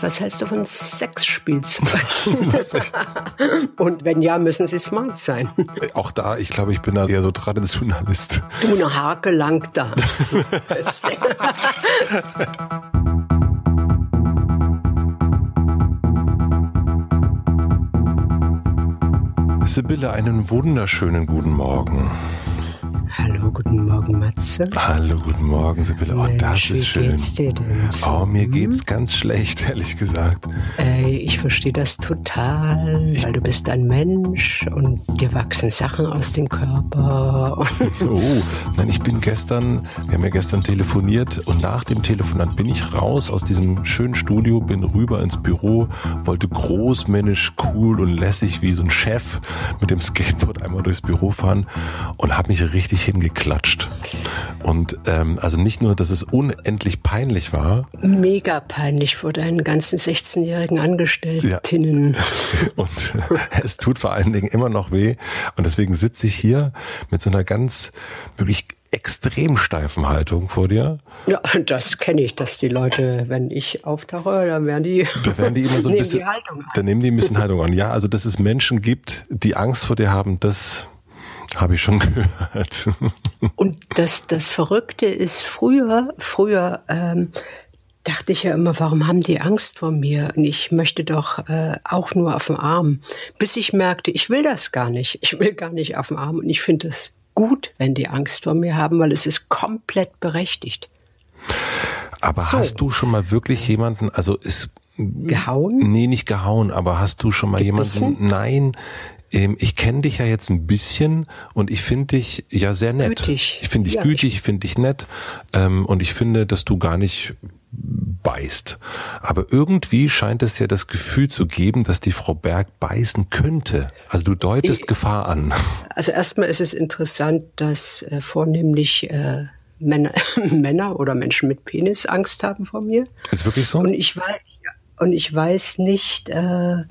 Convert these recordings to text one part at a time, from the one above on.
Was hältst du von Sexspielzeug? Und wenn ja, müssen sie smart sein. Auch da, ich glaube, ich bin da eher so Traditionalist. Du, eine Hake lang da. Sibylle, einen wunderschönen guten Morgen. Guten Morgen, Matze. Hallo, guten Morgen, Sibylle. Oh, das Mensch, ist wie schön. geht's dir denn so? Oh, mir geht's ganz schlecht, ehrlich gesagt. Ey, ich verstehe das total, weil du bist ein Mensch und dir wachsen Sachen aus dem Körper. Oh, nein, ich bin gestern, wir haben ja gestern telefoniert und nach dem Telefonat bin ich raus aus diesem schönen Studio, bin rüber ins Büro, wollte großmännisch, cool und lässig wie so ein Chef mit dem Skateboard einmal durchs Büro fahren und habe mich richtig hingeklatscht. Und ähm, also nicht nur, dass es unendlich peinlich war, Mega peinlich vor deinen ganzen 16-jährigen Angestellten. Und es tut vor allen Dingen immer noch weh. Und deswegen sitze ich hier mit so einer ganz wirklich extrem steifen Haltung vor dir. Ja, das kenne ich, dass die Leute, wenn ich auftauche, dann werden die, Da werden die immer so ein nehmen bisschen, die Haltung ein. da nehmen die ein bisschen Haltung an. Ja, also dass es Menschen gibt, die Angst vor dir haben, das habe ich schon gehört. Und das, das Verrückte ist, früher, früher ähm, dachte ich ja immer, warum haben die Angst vor mir? Und ich möchte doch äh, auch nur auf dem Arm. Bis ich merkte, ich will das gar nicht. Ich will gar nicht auf dem Arm. Und ich finde es gut, wenn die Angst vor mir haben, weil es ist komplett berechtigt. Aber So. hast du schon mal wirklich jemanden, also ist Gehauen? Nee, nicht gehauen, aber hast du schon mal Gebissen? jemanden? Nein. Ähm, ich kenne dich ja jetzt ein bisschen und ich finde dich ja sehr nett. Gütig. Ich finde dich Ja, gütig, ich finde dich nett ähm, und ich finde, dass du gar nicht beißt. Aber irgendwie scheint es ja das Gefühl zu geben, dass die Frau Berg beißen könnte. Also du deutest Ich- Gefahr an. Also erstmal ist es interessant, dass äh, vornehmlich äh, Männer, Männer oder Menschen mit Penis Angst haben vor mir. Ist wirklich so? Und ich weiß, und ich weiß nicht, äh,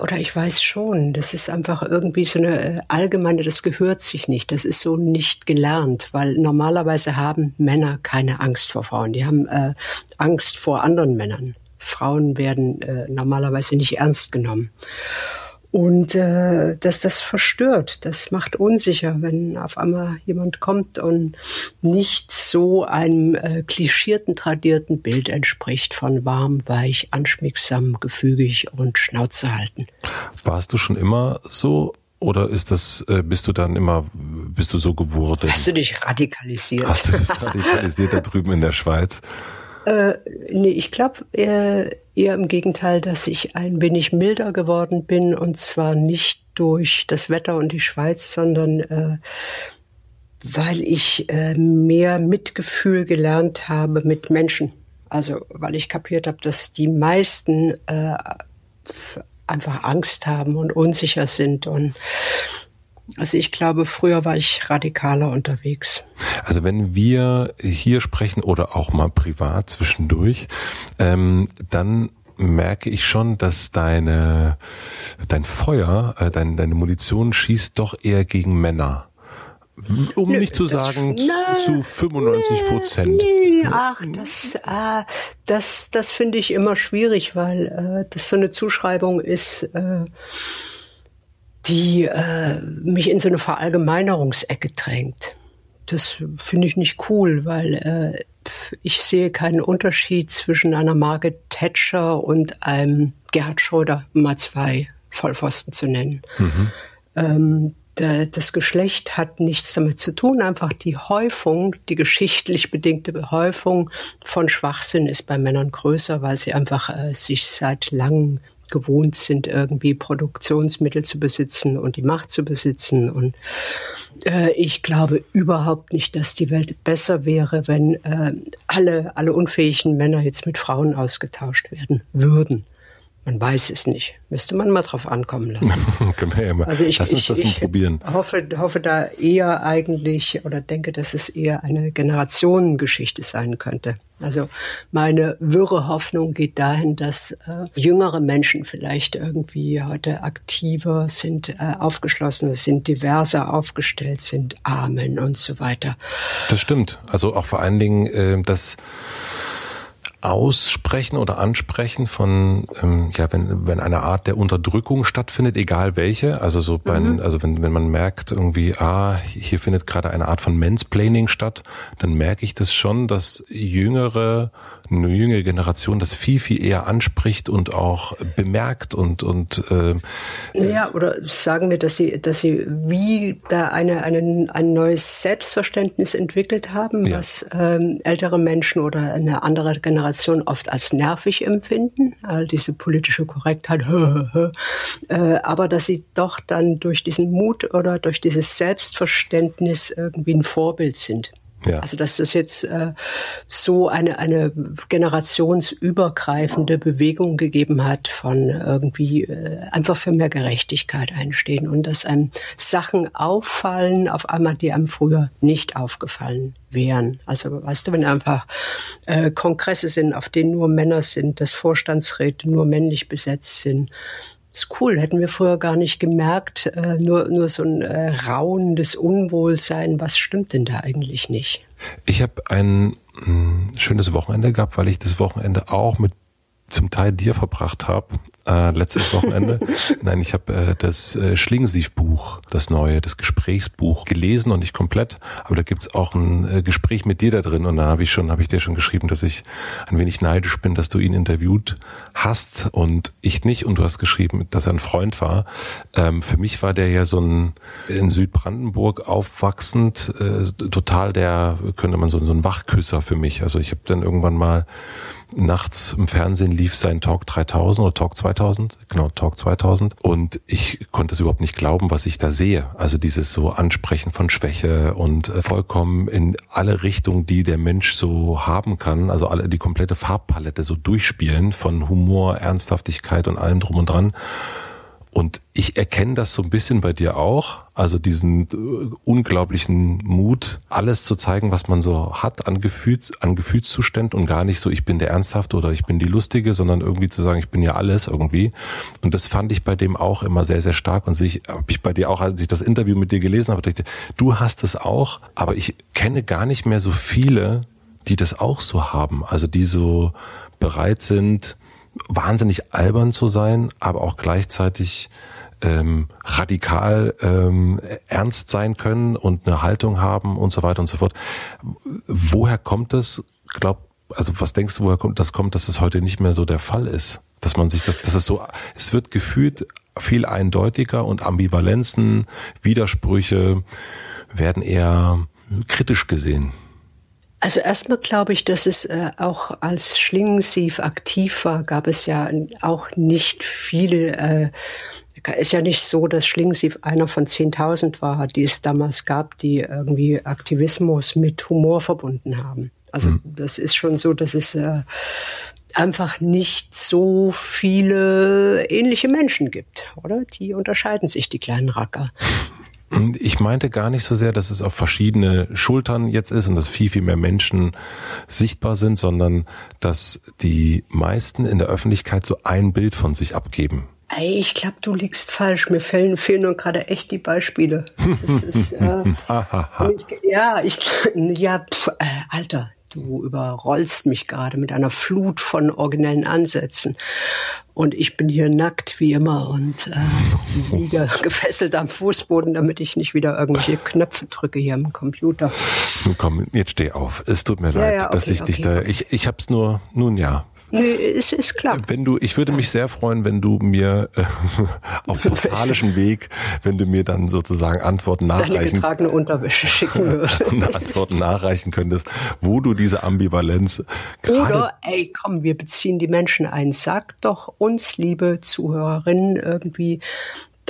oder ich weiß schon, das ist einfach irgendwie so eine allgemeine, das gehört sich nicht. Das ist so nicht gelernt, weil normalerweise haben Männer keine Angst vor Frauen. Die haben äh, Angst vor anderen Männern. Frauen werden äh, normalerweise nicht ernst genommen. Und äh, dass das verstört, das macht unsicher, wenn auf einmal jemand kommt und nicht so einem äh, klischierten, tradierten Bild entspricht von warm, weich, anschmiegsam, gefügig und Schnauze halten. Warst du schon immer so oder ist das, äh, bist du dann immer, bist du so geworden? Hast du dich radikalisiert? Hast du dich radikalisiert da drüben in der Schweiz? Äh, nee, ich glaube eher, eher im Gegenteil, dass ich ein wenig milder geworden bin und zwar nicht durch das Wetter und die Schweiz, sondern äh, weil ich äh, mehr Mitgefühl gelernt habe mit Menschen. Also weil ich kapiert habe, dass die meisten äh, einfach Angst haben und unsicher sind und also ich glaube, früher war ich radikaler unterwegs. Also wenn wir hier sprechen oder auch mal privat zwischendurch, ähm, dann merke ich schon, dass deine dein Feuer, äh, dein, deine Munition schießt doch eher gegen Männer. Um nicht zu das- sagen zu, Na, zu 95 Prozent. Nee, ach, das, äh, das, das finde ich immer schwierig, weil äh, das so eine Zuschreibung ist, äh, die äh, mich in so eine Verallgemeinerungsecke drängt. Das finde ich nicht cool, weil äh, ich sehe keinen Unterschied zwischen einer Margaret Thatcher und einem Gerhard Schröder, um mal zwei Vollpfosten zu nennen. Ähm, der, das Geschlecht hat nichts damit zu tun. Einfach die Häufung, die geschichtlich bedingte Häufung von Schwachsinn ist bei Männern größer, weil sie einfach äh, sich seit langem gewohnt sind, irgendwie Produktionsmittel zu besitzen und die Macht zu besitzen. Und äh, ich glaube überhaupt nicht, dass die Welt besser wäre, wenn äh, alle, alle unfähigen Männer jetzt mit Frauen ausgetauscht werden würden. Man weiß es nicht. Müsste man mal drauf ankommen lassen. Können wir ja mal. Also ich, Lass uns ich, das mal ich probieren. Hoffe, hoffe da eher eigentlich oder denke, dass es eher eine Generationengeschichte sein könnte. Also meine wirre Hoffnung geht dahin, dass äh, jüngere Menschen vielleicht irgendwie heute aktiver sind, äh, aufgeschlossener sind, diverser aufgestellt sind, Amen und so weiter. Das stimmt. Also auch vor allen Dingen, äh, dass Aussprechen oder Ansprechen von, ähm, ja, wenn, wenn eine Art der Unterdrückung stattfindet, egal welche, also so bei, mhm. also wenn, wenn man merkt irgendwie, ah, hier findet gerade eine Art von Mansplaining statt, dann merke ich das schon, dass jüngere eine jüngere Generation das viel, viel eher anspricht und auch bemerkt und und äh, ja, oder sagen wir, dass sie, dass sie wie da eine, eine ein neues Selbstverständnis entwickelt haben, ja. was ähm, ältere Menschen oder eine andere Generation oft als nervig empfinden, all diese politische Korrektheit, äh, aber dass sie doch dann durch diesen Mut oder durch dieses Selbstverständnis irgendwie ein Vorbild sind. Ja. Also dass das jetzt äh, so eine, eine generationsübergreifende Bewegung gegeben hat von irgendwie äh, einfach für mehr Gerechtigkeit einstehen und dass einem Sachen auffallen, auf einmal, die einem früher nicht aufgefallen wären. Also weißt du, wenn einfach äh, Kongresse sind, auf denen nur Männer sind, dass Vorstandsräte nur männlich besetzt sind, ist cool, hätten wir früher gar nicht gemerkt. Äh, nur, nur so ein äh, rauendes Unwohlsein. Was stimmt denn da eigentlich nicht? Ich habe ein mh, hm, schönes Wochenende gehabt, weil ich das Wochenende auch mit zum Teil dir verbracht habe äh, letztes Wochenende. Nein, ich habe äh, das äh, Schlingensief-Buch, das neue, das Gesprächsbuch gelesen und nicht komplett, aber da gibt's auch ein äh, Gespräch mit dir da drin und da habe ich schon, habe ich dir schon geschrieben, dass ich ein wenig neidisch bin, dass du ihn interviewt hast und ich nicht und du hast geschrieben, dass er ein Freund war. Ähm, für mich war der ja so ein in Südbrandenburg aufwachsend, äh, total der, könnte man so, so ein Wachküsser für mich. Also ich habe dann irgendwann mal nachts im Fernsehen lief sein Talk 3000 oder Talk 2000, genau, Talk 2000. Und ich konnte es überhaupt nicht glauben, was ich da sehe. Also dieses so Ansprechen von Schwäche und äh, vollkommen in alle Richtungen, die der Mensch so haben kann, also alle die komplette Farbpalette so durchspielen von Humor, Ernsthaftigkeit und allem drum und dran. Und ich erkenne das so ein bisschen bei dir auch, also diesen äh, unglaublichen Mut, alles zu zeigen, was man so hat an, Gefühls, an Gefühlszuständen und gar nicht so, ich bin der Ernsthafte oder ich bin die Lustige, sondern irgendwie zu sagen, ich bin ja alles irgendwie. Und das fand ich bei dem auch immer sehr, sehr stark und sich, habe ich bei dir auch, als ich das Interview mit dir gelesen habe, dachte, du hast es auch, aber ich kenne gar nicht mehr so viele, die das auch so haben, also die so bereit sind, wahnsinnig albern zu sein, aber auch gleichzeitig ähm, radikal ähm, ernst sein können und eine Haltung haben und so weiter und so fort. Woher kommt das? Glaub, also was denkst du, woher kommt das kommt, dass es heute nicht mehr so der Fall ist? Dass man sich das, das ist so, es wird gefühlt viel eindeutiger und Ambivalenzen, Widersprüche werden eher kritisch gesehen. Also erstmal glaube ich, dass es äh, auch als Schlingensief aktiv war, gab es ja auch nicht viele. Äh, ist ja nicht so, dass Schlingensief einer von 10.000 war, die es damals gab, die irgendwie Aktivismus mit Humor verbunden haben. Also mhm. das ist schon so, dass es äh, einfach nicht so viele ähnliche Menschen gibt, oder? Die unterscheiden sich, die kleinen Racker. Ich meinte gar nicht so sehr, dass es auf verschiedene Schultern jetzt ist und dass viel, viel mehr Menschen sichtbar sind, sondern dass die meisten in der Öffentlichkeit so ein Bild von sich abgeben. Ich glaube, du liegst falsch. Mir fehlen, fehlen nur gerade echt die Beispiele. Ist, äh, ich, ja, ich, ja, pff, äh, Alter, du überrollst mich gerade mit einer Flut von originellen Ansätzen. Und ich bin hier nackt wie immer und äh, liege gefesselt am Fußboden, damit ich nicht wieder irgendwelche Knöpfe drücke hier im Computer. Nun komm, jetzt steh auf. Es tut mir ja, leid, ja, okay, dass ich okay. dich da. Ich, ich hab's nur, nun ja, Nee, ist, ist klar. Wenn du, ich würde mich sehr freuen, wenn du mir äh, auf postalischem Weg, wenn du mir dann sozusagen Antworten nachreichen, Deine getragene Unterwäsche schicken würdest. Antworten nachreichen könntest, wo du diese Ambivalenz Oder, ey, komm, wir beziehen die Menschen ein. Sag doch uns, liebe Zuhörerinnen, irgendwie,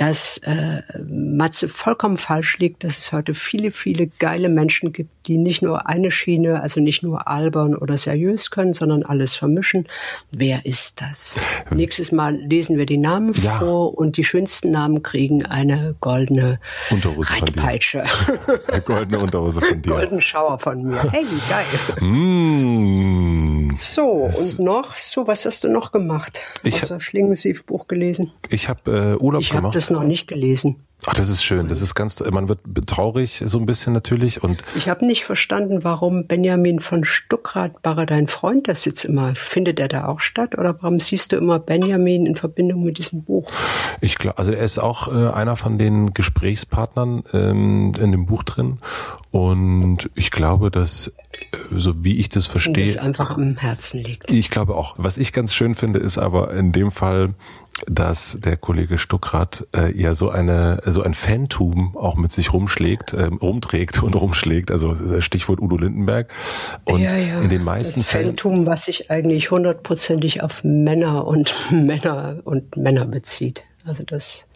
dass äh, Matze vollkommen falsch liegt, dass es heute viele, viele geile Menschen gibt, die nicht nur eine Schiene, also nicht nur albern oder seriös können, sondern alles vermischen. Wer ist das? Hm. Nächstes Mal lesen wir die Namen ja. vor und die schönsten Namen kriegen eine goldene Unterhose Reitpeitsche. Eine goldene Unterhose von dir. Golden Schauer von mir. Hey, wie geil. Mm. So, und noch, so, was hast du noch gemacht? Ich Außer Schlingensief-Buch gelesen. Ich habe äh, Urlaub ich gemacht. Noch nicht gelesen. Ach, das ist schön. Das ist ganz, man wird traurig so ein bisschen natürlich und. Ich habe nicht verstanden, warum Benjamin von Stuckrad, war dein Freund, das jetzt immer, findet er da auch statt? Oder warum siehst du immer Benjamin in Verbindung mit diesem Buch? Ich glaube, also er ist auch äh, einer von den Gesprächspartnern ähm, in dem Buch drin und ich glaube, dass, äh, so wie ich das verstehe. Das einfach am Herzen liegt. Ich glaube auch. Was ich ganz schön finde, ist aber in dem Fall, dass der Kollege Stuckrad äh, ja so eine so ein Fantum auch mit sich rumschlägt, äh, rumträgt und rumschlägt, also Stichwort Udo Lindenberg. Und ja, ja. in den meisten Fällen Fantum, was sich eigentlich hundertprozentig auf Männer und Männer und Männer bezieht. Also das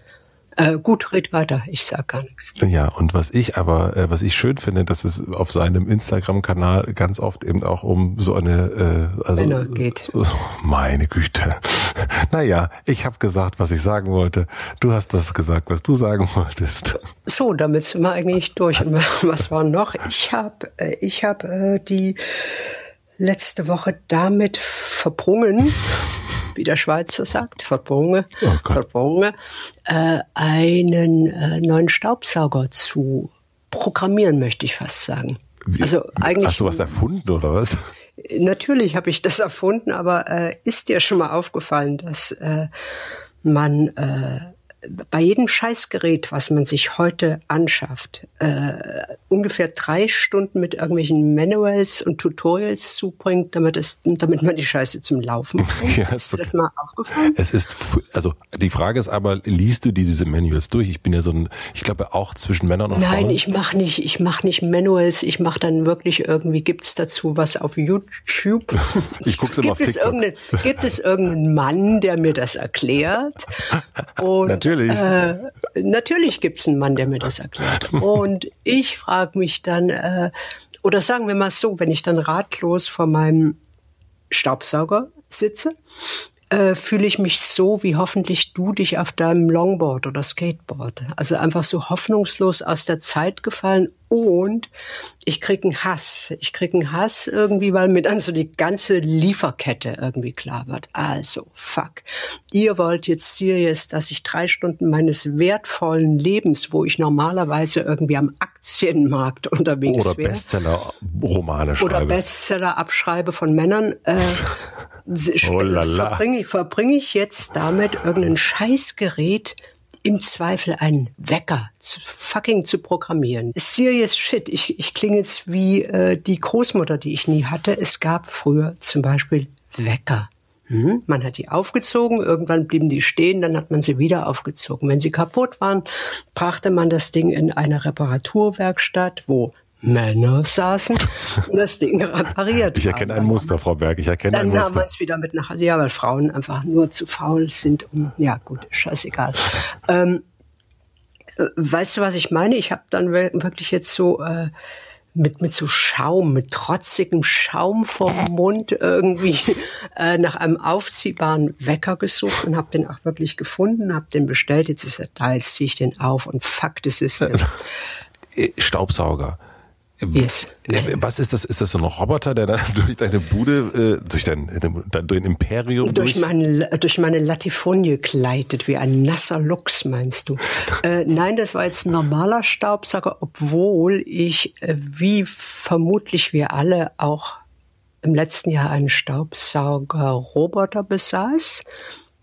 äh, gut, red weiter, ich sag gar nichts. Ja, und was ich aber, äh, was ich schön finde, dass es auf seinem Instagram-Kanal ganz oft eben auch um so eine, äh, also Männer geht. Meine Güte. Naja, ich habe gesagt, was ich sagen wollte. Du hast das gesagt, was du sagen wolltest. So, damit sind wir eigentlich durch. Und was war noch? Ich habe, äh, ich habe äh, die letzte Woche damit verbrungen wie der Schweizer sagt, verbrungen, oh verbrungen äh, einen äh, neuen Staubsauger zu programmieren, möchte ich fast sagen. Wie, also eigentlich. Hast du was erfunden oder was? Natürlich habe ich das erfunden, aber äh, ist dir schon mal aufgefallen, dass äh, man äh, bei jedem Scheißgerät, was man sich heute anschafft, äh, ungefähr drei Stunden mit irgendwelchen Manuals und Tutorials zubringt, damit, es, damit man die Scheiße zum Laufen bringt. ja, ist, ist das mal aufgefallen? Es ist, also die Frage ist aber, liest du dir diese Manuals durch? Ich bin ja so ein, ich glaube auch zwischen Männern und Nein, Frauen. Nein, ich mache nicht, ich mache nicht Manuals, ich mache dann wirklich irgendwie, gibt's dazu was auf YouTube? ich guck's immer auf TikTok. gibt es irgendeinen Mann, der mir das erklärt? Und Natürlich natürlich. Äh, natürlich gibt es einen Mann, der mir das erklärt. Und ich frage mich dann, äh, oder sagen wir mal so, wenn ich dann ratlos vor meinem Staubsauger sitze, äh, fühle ich mich so, wie hoffentlich du dich auf deinem Longboard oder Skateboard. Also einfach so hoffnungslos aus der Zeit gefallen und ich krieg einen Hass. Ich krieg einen Hass irgendwie, weil mir dann so die ganze Lieferkette irgendwie klar wird. Also, fuck. Ihr wollt jetzt serious, dass ich drei Stunden meines wertvollen Lebens, wo ich normalerweise irgendwie am Aktienmarkt unterwegs wäre. Oder Bestseller-Romane schreibe. Oder Bestseller abschreibe von Männern. Äh, oh verbringe, verbringe ich jetzt damit irgendein Scheißgerät im Zweifel einen Wecker zu, fucking zu programmieren. Serious shit. Ich, ich klinge jetzt wie äh, die Großmutter, die ich nie hatte. Es gab früher zum Beispiel Wecker. Hm? Man hat die aufgezogen, irgendwann blieben die stehen, dann hat man sie wieder aufgezogen. Wenn sie kaputt waren, brachte man das Ding in eine Reparaturwerkstatt, wo Männer saßen und das Ding repariert Ich erkenne ein Muster, Frau Berg, ich erkenne ein Muster. Dann nahm man es wieder mit nach Hause, ja, weil Frauen einfach nur zu faul sind, um, ja gut, scheißegal. Ähm, äh, weißt du, was ich meine? Ich habe dann wirklich jetzt so äh, mit, mit so Schaum, mit trotzigem Schaum vom Mund irgendwie äh, nach einem aufziehbaren Wecker gesucht und habe den auch wirklich gefunden, habe den bestellt, jetzt ist er da, jetzt ziehe ich den auf und fuck das ist Staubsauger. Yes. Was ist das? Ist das so ein Roboter, der dann durch deine Bude, äh, durch dein, dein Imperium durch, durch, mein, durch meine Latifonie gleitet, wie ein nasser Luchs, meinst du? äh, nein, das war jetzt ein normaler Staubsauger, obwohl ich, äh, wie vermutlich wir alle, auch im letzten Jahr einen Staubsauger-Roboter besaß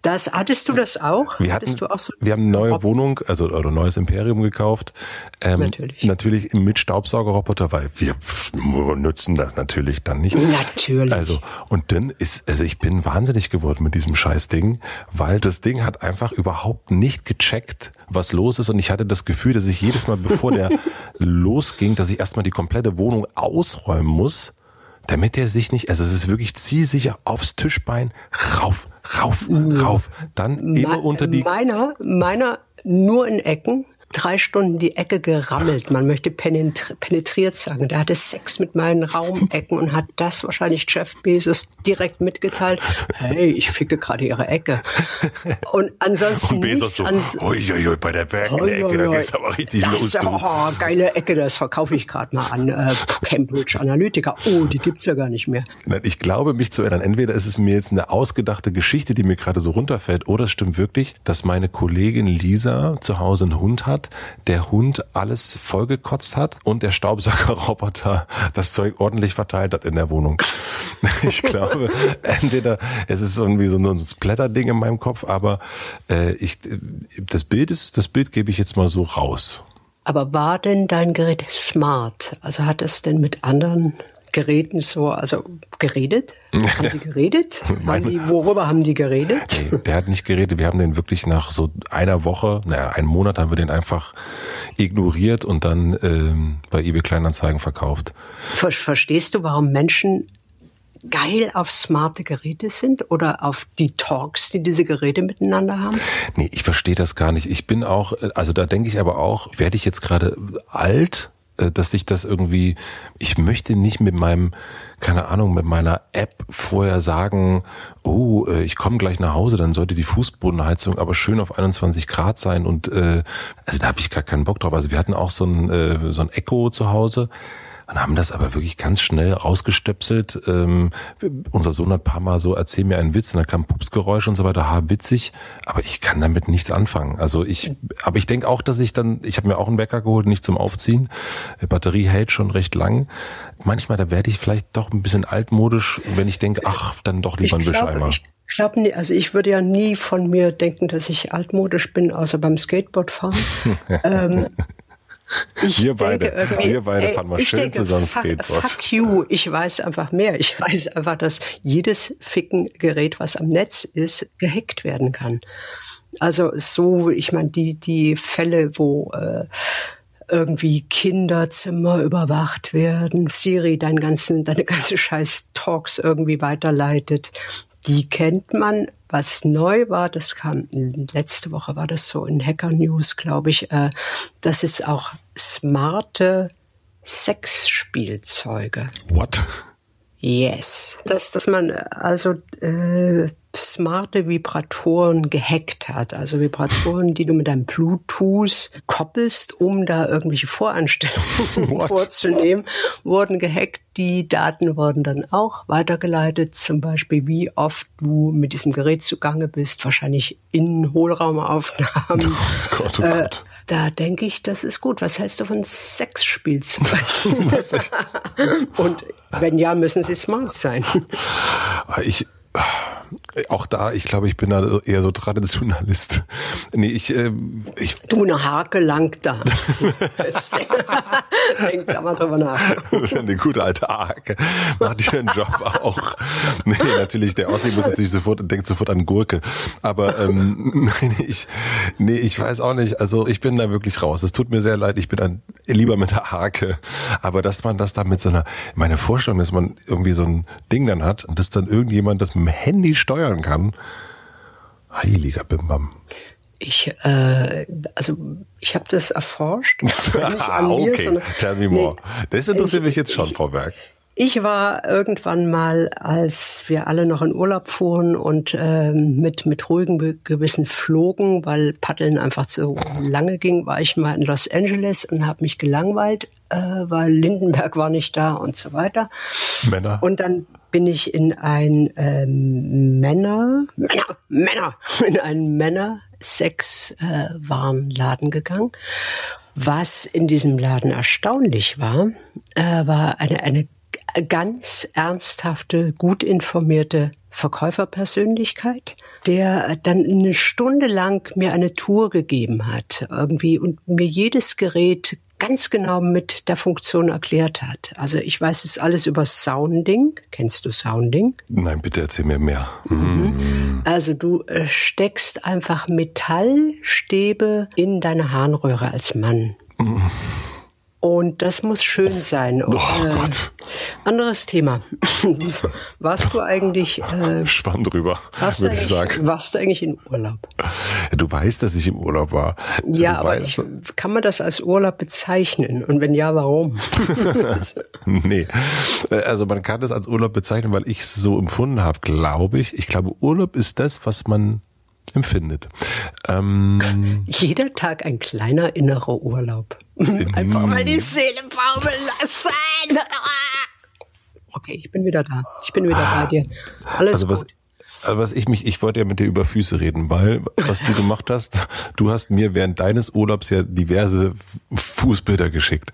das, hattest du das auch? Wir, hatten, so wir haben eine neue Rob Wohnung, also oder neues Imperium gekauft. Ähm, natürlich. Natürlich mit Staubsaugerroboter, weil wir nutzen das natürlich dann nicht. Natürlich. Also, und dann ist, also ich bin wahnsinnig geworden mit diesem Scheißding, weil das Ding hat einfach überhaupt nicht gecheckt, was los ist. Und ich hatte das Gefühl, dass ich jedes Mal, bevor der losging, dass ich erstmal die komplette Wohnung ausräumen muss damit er sich nicht, also es ist wirklich zielsicher aufs Tischbein, rauf, rauf, rauf, dann immer unter die. Meiner, meiner nur in Ecken, drei Stunden die Ecke gerammelt. Man möchte penetriert sagen. Der hatte Sex mit meinen Raumecken und hat das wahrscheinlich Jeff Bezos direkt mitgeteilt. Hey, ich ficke gerade ihre Ecke. Und ansonsten. Und Bezos so, ans uiuiui, bei der Bergenecke, da geht's aber richtig das, los. Oh, geile Ecke, das verkaufe ich gerade mal an äh, Cambridge Analytica. Oh, die gibt's ja gar nicht mehr. Ich glaube, mich zu erinnern, entweder ist es mir jetzt eine ausgedachte Geschichte, die mir gerade so runterfällt, oder es stimmt wirklich, dass meine Kollegin Lisa zu Hause einen Hund hat hat, der Hund alles vollgekotzt hat und der Staubsaugerroboter das Zeug ordentlich verteilt hat in der Wohnung. Ich glaube, entweder es ist irgendwie so ein Splatter-Ding in meinem Kopf, aber äh, ich, das Bild ist, das Bild gebe ich jetzt mal so raus. Aber war denn dein Gerät smart? Also hat es denn mit anderen Geräten so, also geredet? Haben die geredet? haben die, worüber haben die geredet? Nee, der hat nicht geredet. Wir haben den wirklich nach so einer Woche, naja, einen Monat haben wir den einfach ignoriert und dann ähm, bei eBay Kleinanzeigen verkauft. Verstehst du, warum Menschen geil auf smarte Geräte sind oder auf die Talks, die diese Geräte miteinander haben? Nee, ich verstehe das gar nicht. Ich bin auch, also da denke ich aber auch, werde ich jetzt gerade alt, dass ich das irgendwie, ich möchte nicht mit meinem, keine Ahnung, mit meiner App vorher sagen, oh, äh, ich komme gleich nach Hause, dann sollte die Fußbodenheizung aber schön auf 21 Grad sein und äh, also da habe ich gar keinen Bock drauf. Also wir hatten auch so ein, äh, so ein Echo zu Hause und haben das aber wirklich ganz schnell rausgestöpselt. Ähm, unser Sohn hat ein paar Mal so, erzähl mir einen Witz, und dann kam Pupsgeräusch und so weiter, ha, witzig, aber ich kann damit nichts anfangen. Also ich, aber ich denke auch, dass ich dann, ich habe mir auch einen Wecker geholt, nicht zum Aufziehen. Die Batterie hält schon recht lang. Manchmal, da werde ich vielleicht doch ein bisschen altmodisch, wenn ich denke, ach, dann doch lieber ein Wischeimer. Ich glaube, also ich würde ja nie von mir denken, dass ich altmodisch bin, außer beim Skateboardfahren. ähm, ich wir beide, wir beide fahren mal schön denke, zusammen Skateboard. Fuck you, ich weiß einfach mehr. Ich weiß einfach, dass jedes Ficken-Gerät, was am Netz ist, gehackt werden kann. Also so, ich meine, die, die Fälle, wo äh, irgendwie Kinderzimmer überwacht werden, Siri dein ganzen, deine ganze scheiß Talks irgendwie weiterleitet, die kennt man. Was neu war, das kam letzte Woche, war das so in Hacker News, glaube ich, äh, dass es auch smarte Sexspielzeuge. What? Yes. Dass, dass man also äh, smarte Vibratoren gehackt hat. Also Vibratoren, die du mit deinem Bluetooth koppelst, um da irgendwelche Voranstellungen vorzunehmen, wurden gehackt. Die Daten wurden dann auch weitergeleitet, zum Beispiel wie oft du mit diesem Gerät zugange bist, wahrscheinlich in Hohlraumaufnahmen. Oh Gott, oh Gott. Äh, da denke ich, das ist gut. Was hältst du von Sexspielzeug? Und wenn ja, müssen sie smart sein. Ich, auch da, ich glaube, ich bin da eher so Traditionalist. Nee, ich, äh, ich Du, eine Hake lang da. Denk da mal drüber nach. Eine gute alte Hake. Macht ihren Job auch. Nee, natürlich, der Ossi muss natürlich sofort, denkt sofort an Gurke. Aber, ähm, nee, ich, nee, ich weiß auch nicht. Also, ich bin da wirklich raus. Es tut mir sehr leid. Ich bin dann lieber mit der Hake. Aber dass man das da mit so einer, meine Vorstellung, dass man irgendwie so ein Ding dann hat und dass dann irgendjemand das mit dem Handy steuern kann. Heiliger Bimbam. Ich, äh, also ich habe das erforscht. ah, okay, mir, tell me more. Nee, das interessiert ich, mich jetzt schon, ich, Frau Berg. Ich war irgendwann mal, als wir alle noch in Urlaub fuhren und äh, mit, mit ruhigem Gewissen flogen, weil Paddeln einfach zu lange ging, war ich mal in Los Angeles und habe mich gelangweilt, äh, weil Lindenberg war nicht da und so weiter. Männer. Und dann bin ich in ein ähm, Männer, Männer, Männer, in einen Männer-Sex-Warenladen äh, gegangen. Was in diesem Laden erstaunlich war, äh, war eine, eine ganz ernsthafte, gut informierte Verkäuferpersönlichkeit, der dann eine Stunde lang mir eine Tour gegeben hat, irgendwie und mir jedes Gerät ganz genau mit der Funktion erklärt hat. Also ich weiß jetzt alles über Sounding. Kennst du Sounding? Nein, bitte erzähl mir mehr. Mhm. Also du äh, steckst einfach Metallstäbe in deine Harnröhre als Mann. Mhm. Und das muss schön sein. Und, oh äh, Gott. Anderes Thema. warst du eigentlich äh, Schwamm drüber, würde ich sagen. Warst du eigentlich in Urlaub? Du weißt, dass ich im Urlaub war. Ja, du aber ich, kann man das als Urlaub bezeichnen? Und wenn ja, warum? nee. Also man kann das als Urlaub bezeichnen, weil ich es so empfunden habe, glaube ich. Ich glaube, Urlaub ist das, was man empfindet. Ähm, Jeder Tag ein kleiner innerer Urlaub. Einfach mal die Seele baumeln lassen. Okay, ich bin wieder da. Ich bin wieder bei dir. Alles also was, gut. was ich mich, ich wollte ja mit dir über Füße reden, weil was du gemacht hast, du hast mir während deines Urlaubs ja diverse Fußbilder geschickt.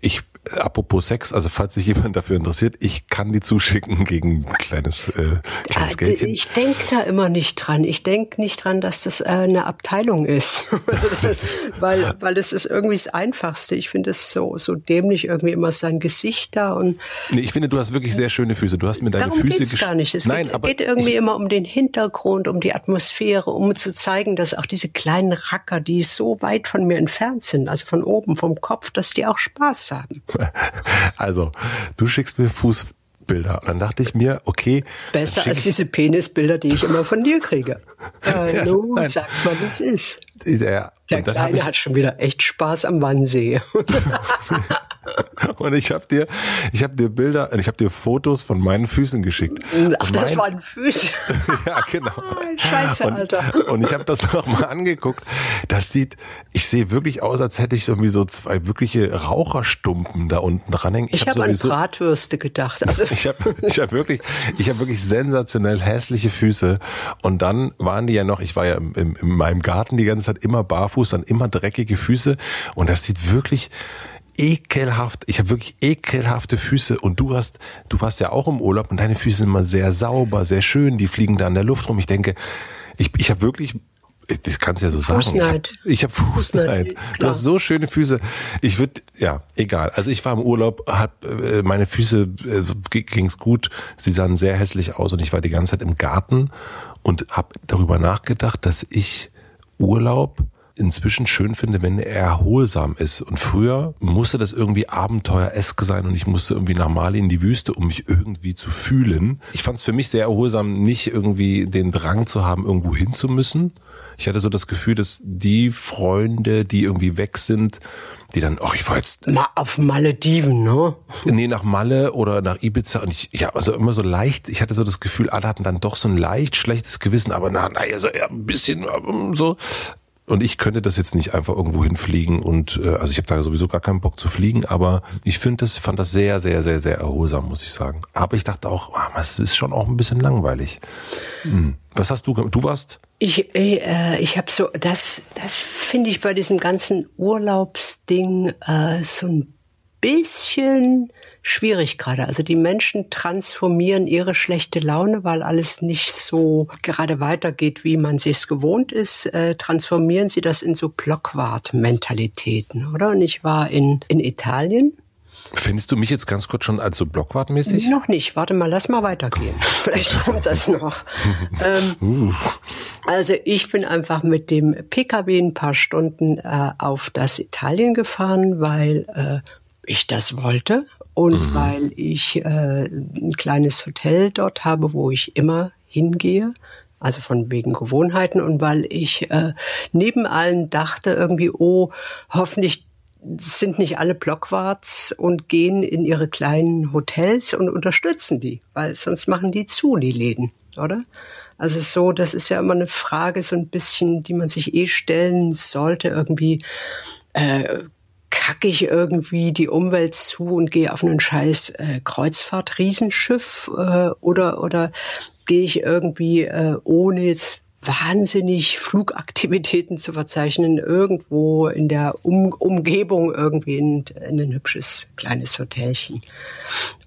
Ich apropos Sex, also falls sich jemand dafür interessiert, ich kann die zuschicken gegen ein kleines, äh, kleines Geldchen. Ich denke da immer nicht dran. Ich denke nicht dran, dass das äh, eine Abteilung ist. also das, weil, weil es ist irgendwie das Einfachste. Ich finde es so, so dämlich, irgendwie immer sein Gesicht da und. Nee, ich finde, du hast wirklich sehr schöne Füße. Du hast mir deine darum Füße geht's gar nicht. Es Nein, geht, aber geht irgendwie ich, immer um den Hintergrund, um die Atmosphäre, um zu zeigen, dass auch diese kleinen Racker, die so weit von mir entfernt sind, also von oben, vom Kopf, dass die auch Spaß haben. Also, du schickst mir Fußbilder. Und dann dachte ich mir, okay. Besser als diese Penisbilder, die ich immer von dir kriege. Äh, Ja, sag's mal, es ist. Ja, Der Kleine hat schon wieder echt Spaß am Wannsee. und ich habe dir, ich habe dir Bilder, ich habe dir Fotos von meinen Füßen geschickt. Ach, Und das mein- waren Füße. ja, genau. Scheiße, und, Alter. Und ich habe das noch mal angeguckt. Das sieht, ich sehe wirklich aus, als hätte ich so irgendwie so zwei wirkliche Raucherstumpen da unten dranhängen. Ich, hab habe an sowieso- Bratwürste gedacht. Also, Ich habe ich hab wirklich, ich habe wirklich sensationell hässliche Füße. Und dann waren die ja noch, ich war ja im, im, in meinem Garten die ganze Zeit immer barfuß, dann immer dreckige Füße. Und das sieht wirklich ekelhaft. Ich habe wirklich ekelhafte Füße. Und du hast, du warst ja auch im Urlaub und deine Füße sind immer sehr sauber, sehr schön. Die fliegen da in der Luft rum. Ich denke, ich, ich habe wirklich das kannst du ja so sagen. Fußneid. Ich habe hab Fußneid. Fußneid, Du hast so schöne Füße. Ich würde, ja, egal. Also ich war im Urlaub, hab äh, meine Füße äh, ging's gut. Sie sahen sehr hässlich aus und ich war die ganze Zeit im Garten und habe darüber nachgedacht, dass ich Urlaub inzwischen schön finde, wenn er erholsam ist. Und früher musste das irgendwie abenteueresk sein und ich musste irgendwie nach Mali in die Wüste, um mich irgendwie zu fühlen. Ich fand es für mich sehr erholsam, nicht irgendwie den Drang zu haben, irgendwo hin zu müssen. Ich hatte so das Gefühl, dass die Freunde, die irgendwie weg sind, die dann, ach, ich war jetzt mal auf Malediven, ne? Nee, nach Malle oder nach Ibiza und ich, ja, also immer so leicht, ich hatte so das Gefühl, alle hatten dann doch so ein leicht schlechtes Gewissen, aber na, na, also ja, ein bisschen so. Und ich könnte das jetzt nicht einfach irgendwo hinfliegen und äh, also ich habe da sowieso gar keinen Bock zu fliegen, aber ich finde das, fand das sehr, sehr, sehr, sehr erholsam, muss ich sagen. Aber ich dachte auch, ah, das ist schon auch ein bisschen langweilig. Hm. Was hast du? Du warst? Ich, äh, ich habe so, das, das finde ich bei diesem ganzen Urlaubsding äh, so ein bisschen schwierig gerade. Also die Menschen transformieren ihre schlechte Laune, weil alles nicht so gerade weitergeht, wie man sich's gewohnt ist, äh, transformieren sie das in so Blockwart-Mentalitäten, oder? Und ich war in, in Italien. Findest du mich jetzt ganz kurz schon als so blockwartmäßig? Noch nicht. Warte mal, lass mal weitergehen. Vielleicht kommt das noch. ähm, also ich bin einfach mit dem PKW ein paar Stunden äh, auf das Italien gefahren, weil äh, ich das wollte und weil ich äh, ein kleines Hotel dort habe, wo ich immer hingehe. Also von wegen Gewohnheiten und weil ich äh, neben allen dachte irgendwie, oh, hoffentlich sind nicht alle Blockwarts und gehen in ihre kleinen Hotels und unterstützen die, weil sonst machen die zu, die Läden, oder? Also so, das ist ja immer eine Frage, so ein bisschen, die man sich eh stellen sollte, irgendwie, äh, kacke ich irgendwie die Umwelt zu und gehe auf einen scheiß äh, Kreuzfahrt-Riesenschiff äh, oder, oder gehe ich irgendwie, äh, ohne jetzt wahnsinnig Flugaktivitäten zu verzeichnen, irgendwo in der um Umgebung irgendwie in, in ein hübsches kleines Hotelchen.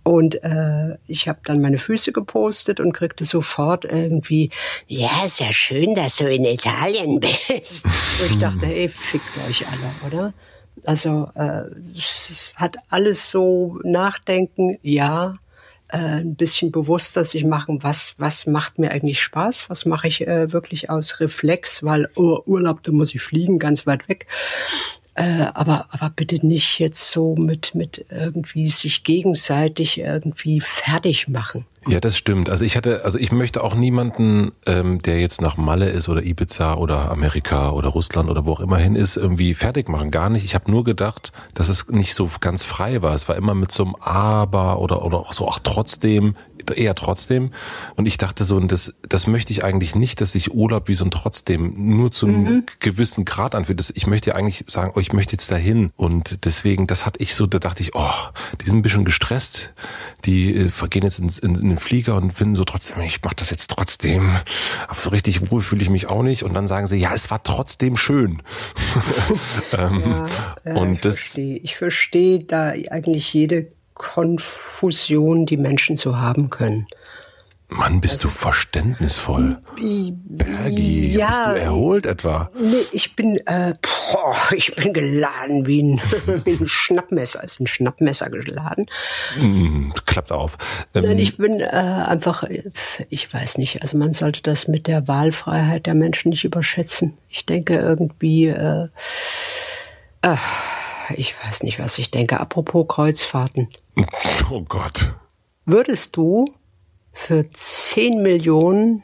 Und äh, ich habe dann meine Füße gepostet und kriegte sofort irgendwie, ja, ist ja schön, dass du in Italien bist. Und ich dachte, ey, fickt euch alle, oder? Also äh, es hat alles so Nachdenken, ja, äh, ein bisschen bewusster sich machen, was, was macht mir eigentlich Spaß, was mache ich äh, wirklich aus Reflex, weil oh, Urlaub, da muss ich fliegen, ganz weit weg. Äh, aber, aber bitte nicht jetzt so mit, mit irgendwie sich gegenseitig irgendwie fertig machen. Ja, das stimmt. Also ich hatte, also ich möchte auch niemanden, ähm, der jetzt nach Malle ist oder Ibiza oder Amerika oder Russland oder wo auch immer hin ist, irgendwie fertig machen. Gar nicht. Ich habe nur gedacht, dass es nicht so ganz frei war. Es war immer mit so einem Aber oder oder auch so, ach trotzdem eher trotzdem. Und ich dachte so, und das, das möchte ich eigentlich nicht, dass sich Urlaub wie so ein trotzdem nur zu einem mhm. gewissen Grad anfühlt. Das, ich möchte eigentlich sagen, oh, ich möchte jetzt dahin. Und deswegen, das hatte ich so, da dachte ich, oh, die sind ein bisschen gestresst. Die äh, gehen jetzt ins, in, in den Flieger und finden so trotzdem, ich mache das jetzt trotzdem. Aber so richtig wohl fühle ich mich auch nicht. Und dann sagen sie, ja, es war trotzdem schön. ähm, ja, und ich das, verstehe. Ich verstehe da eigentlich jede Konfusion, die Menschen so haben können. Mann, bist also, du verständnisvoll. Bergi, ja, bist du erholt etwa? Nee, ich bin, äh, boah, ich bin geladen wie ein, wie ein Schnappmesser, ist ein Schnappmesser geladen. Mm, klappt auf. Ähm, Nein, ich bin äh, einfach, ich weiß nicht, also man sollte das mit der Wahlfreiheit der Menschen nicht überschätzen. Ich denke irgendwie, äh, äh, ich weiß nicht, was ich denke. Apropos Kreuzfahrten. Oh Gott. Würdest du für 10 Millionen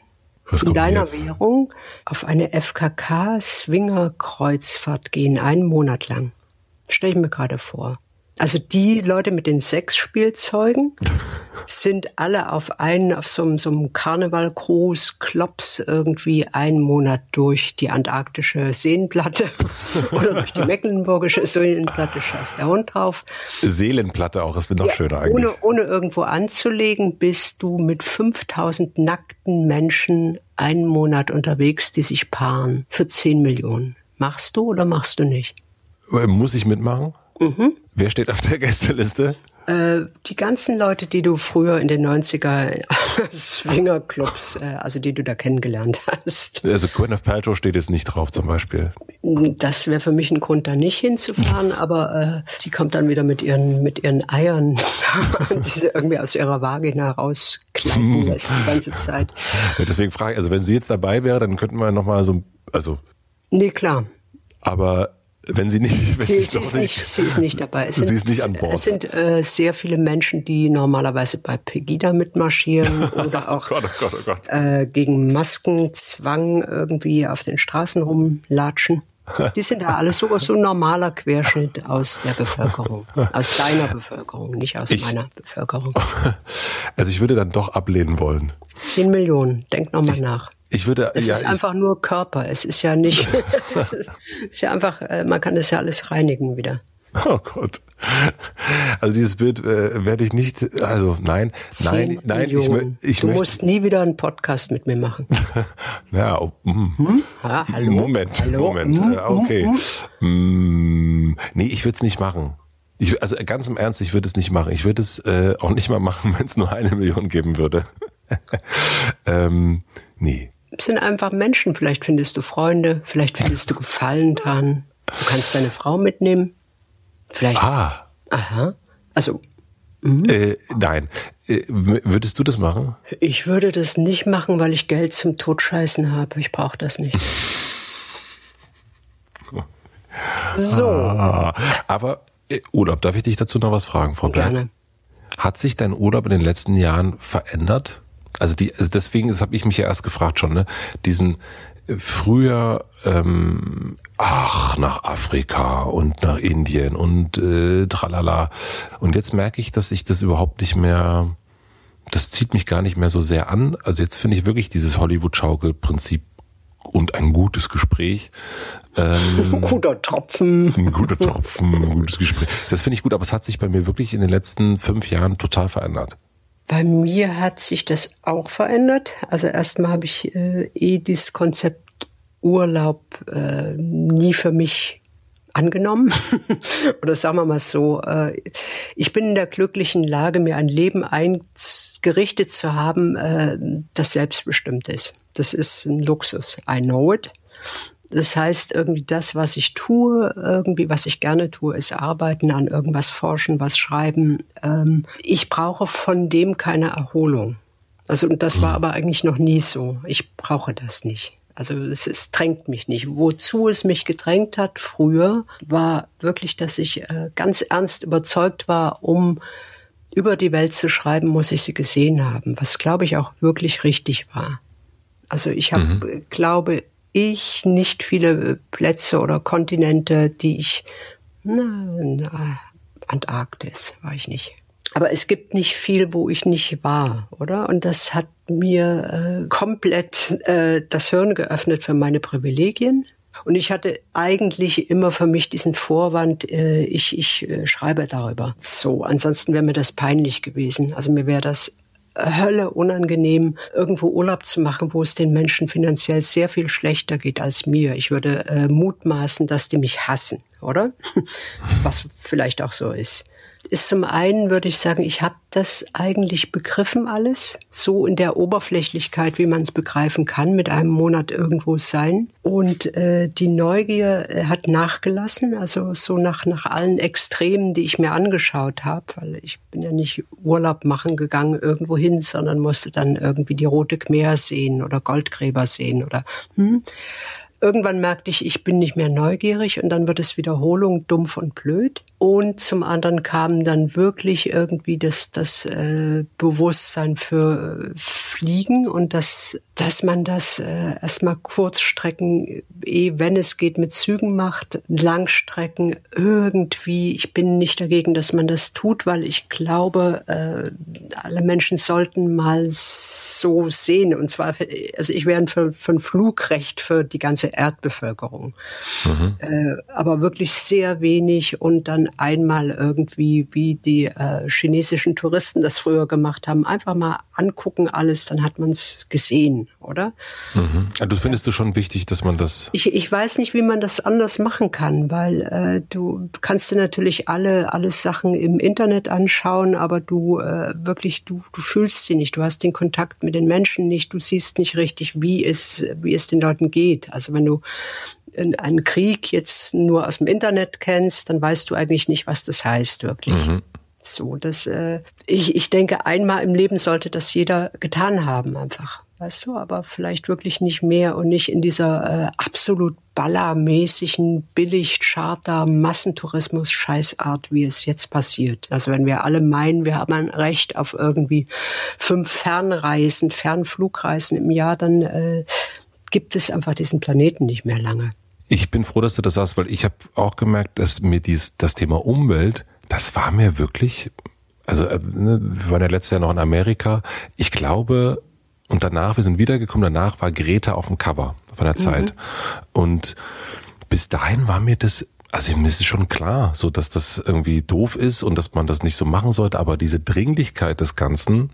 in deiner jetzt? Währung auf eine FKK-Swinger-Kreuzfahrt gehen, einen Monat lang? Stell ich mir gerade vor. Also die Leute mit den Sexspielzeugen sind alle auf einen, auf so, so einem Karneval-Cruise, Klops irgendwie einen Monat durch die antarktische Seenplatte oder durch die mecklenburgische Seenplatte, scheiß der Hund drauf. Seelenplatte auch, das wird noch ja, schöner eigentlich. Ohne, ohne irgendwo anzulegen, bist du mit 5000 nackten Menschen einen Monat unterwegs, die sich paaren für 10 Millionen. Machst du oder machst du nicht? Muss ich mitmachen? Mhm. Wer steht auf der Gästeliste? Äh, die ganzen Leute, die du früher in den 90er Swingerclubs, äh, also die du da kennengelernt hast. Also Gwyneth Paltrow steht jetzt nicht drauf zum Beispiel. Das wäre für mich ein Grund, da nicht hinzufahren, aber äh, die kommt dann wieder mit ihren, mit ihren Eiern, die sie irgendwie aus ihrer Vagina rausklappen lässt die ganze Zeit. Ja, deswegen frage ich, also wenn sie jetzt dabei wäre, dann könnten wir nochmal so, also. Nee, klar. Aber wenn sie nicht, wenn sie, sie, ist nicht, sie ist nicht dabei. Es sie sind, ist nicht an Bord. Es sind äh, sehr viele Menschen, die normalerweise bei Pegida mitmarschieren oder auch oh Gott, oh Gott, oh Gott. Äh, gegen Maskenzwang irgendwie auf den Straßen rumlatschen. Die sind da alles sogar so ein normaler Querschnitt aus der Bevölkerung, aus deiner Bevölkerung, nicht aus ich, meiner Bevölkerung. Also ich würde dann doch ablehnen wollen. Zehn Millionen, denk nochmal nach. Ich würde, es ja, ist einfach nur Körper. Es ist ja nicht, es ist, ist, ja einfach, äh, man kann das ja alles reinigen wieder. Oh Gott. Also dieses Bild äh, werde ich nicht, also nein, nein, nein, ich, ich Du musst nie wieder einen Podcast mit mir machen. ja, oh, mm. hm? ah, hallo? Moment, hallo? Moment, hm? okay. Hm. Mm, nee, ich würde es nicht machen. Ich, also ganz im Ernst, ich würde es nicht machen. Ich würde es äh, auch nicht mal machen, wenn es nur eine Million geben würde. ähm, nee sind einfach Menschen. Vielleicht findest du Freunde, vielleicht findest du Gefallen dran. Du kannst deine Frau mitnehmen. Vielleicht. Ah. Aha. Also. Mhm. Äh, nein. Äh, würdest du das machen? Ich würde das nicht machen, weil ich Geld zum Totscheißen habe. Ich brauche das nicht. so. Ah, aber äh, Urlaub, darf ich dich dazu noch was fragen, Frau Berg? Gerne. Hat sich dein Urlaub in den letzten Jahren verändert? Also die, also deswegen, das habe ich mich ja erst gefragt schon, ne? Diesen äh, früher ähm, ach nach Afrika und nach Indien und äh, tralala und jetzt merke ich, dass ich das überhaupt nicht mehr das zieht mich gar nicht mehr so sehr an. Also jetzt finde ich wirklich dieses Hollywood-Schaukel-Prinzip und ein gutes Gespräch. Ähm, ein guter Tropfen. Ein guter Tropfen, ein gutes Gespräch. Das finde ich gut, aber es hat sich bei mir wirklich in den letzten fünf Jahren total verändert. Bei mir hat sich das auch verändert. Also erstmal habe ich äh, eh dieses Konzept Urlaub äh, nie für mich angenommen. Oder sagen wir mal so, äh, ich bin in der glücklichen Lage, mir ein Leben eingerichtet zu haben, äh, das selbstbestimmt ist. Das ist ein Luxus. I know it. Das heißt, irgendwie das, was ich tue, irgendwie, was ich gerne tue, ist arbeiten, an irgendwas forschen, was schreiben. Ähm, ich brauche von dem keine Erholung. Also, und das war hm. aber eigentlich noch nie so. Ich brauche das nicht. Also es, es drängt mich nicht. Wozu es mich gedrängt hat früher, war wirklich, dass ich äh, ganz ernst überzeugt war, um über die Welt zu schreiben, muss ich sie gesehen haben, was glaube ich auch wirklich richtig war. Also ich habe, mhm. glaube ich nicht viele Plätze oder Kontinente, die ich, na, na, Antarktis war ich nicht. Aber es gibt nicht viel, wo ich nicht war, oder? Und das hat mir äh, komplett äh, das Hirn geöffnet für meine Privilegien. Und ich hatte eigentlich immer für mich diesen Vorwand, äh, ich, ich äh, schreibe darüber. So, ansonsten wäre mir das peinlich gewesen. Also mir wäre das Hölle unangenehm, irgendwo Urlaub zu machen, wo es den Menschen finanziell sehr viel schlechter geht als mir. Ich würde äh, mutmaßen, dass die mich hassen, oder? Was vielleicht auch so ist ist zum einen, würde ich sagen, ich habe das eigentlich begriffen alles, so in der Oberflächlichkeit, wie man es begreifen kann, mit einem Monat irgendwo sein. Und äh, die Neugier äh, hat nachgelassen, also so nach, nach allen Extremen, die ich mir angeschaut habe, weil ich bin ja nicht Urlaub machen gegangen irgendwo hin, sondern musste dann irgendwie die Rote Khmer sehen oder Goldgräber sehen oder hm. Irgendwann merkte ich, ich bin nicht mehr neugierig und dann wird es Wiederholung dumpf und blöd. Und zum anderen kam dann wirklich irgendwie das, das äh, Bewusstsein für äh, Fliegen und das, dass man das äh, erstmal Kurzstrecken, eh, wenn es geht, mit Zügen macht, Langstrecken irgendwie. Ich bin nicht dagegen, dass man das tut, weil ich glaube, äh, alle Menschen sollten mal so sehen. Und zwar, also ich wäre für, für ein Flugrecht für die ganze Erdbevölkerung. Mhm. Äh, aber wirklich sehr wenig und dann einmal irgendwie, wie die äh, chinesischen Touristen das früher gemacht haben, einfach mal angucken alles, dann hat man es gesehen, oder? Mhm. Also findest du schon wichtig, dass man das. Ich, ich weiß nicht, wie man das anders machen kann, weil äh, du kannst dir natürlich alle alle Sachen im Internet anschauen, aber du äh, wirklich du du fühlst sie nicht, du hast den Kontakt mit den Menschen nicht, du siehst nicht richtig, wie es wie es den Leuten geht. Also wenn du einen Krieg jetzt nur aus dem Internet kennst, dann weißt du eigentlich nicht, was das heißt wirklich. Mhm. So, das, äh, ich, ich denke, einmal im Leben sollte das jeder getan haben, einfach. Weißt du, aber vielleicht wirklich nicht mehr und nicht in dieser äh, absolut ballermäßigen Billig-Charter-Massentourismus-Scheißart, wie es jetzt passiert. Also wenn wir alle meinen, wir haben ein Recht auf irgendwie fünf Fernreisen, Fernflugreisen im Jahr, dann äh, gibt es einfach diesen Planeten nicht mehr lange. Ich bin froh, dass du das sagst, weil ich habe auch gemerkt, dass mir dies, das Thema Umwelt, das war mir wirklich, also äh, ne, wir waren ja letztes Jahr noch in Amerika. Ich glaube, und danach, wir sind wiedergekommen, danach war Greta auf dem Cover von der Zeit. Mhm. Und bis dahin war mir das also mir ist schon klar, so dass das irgendwie doof ist und dass man das nicht so machen sollte, aber diese Dringlichkeit des Ganzen,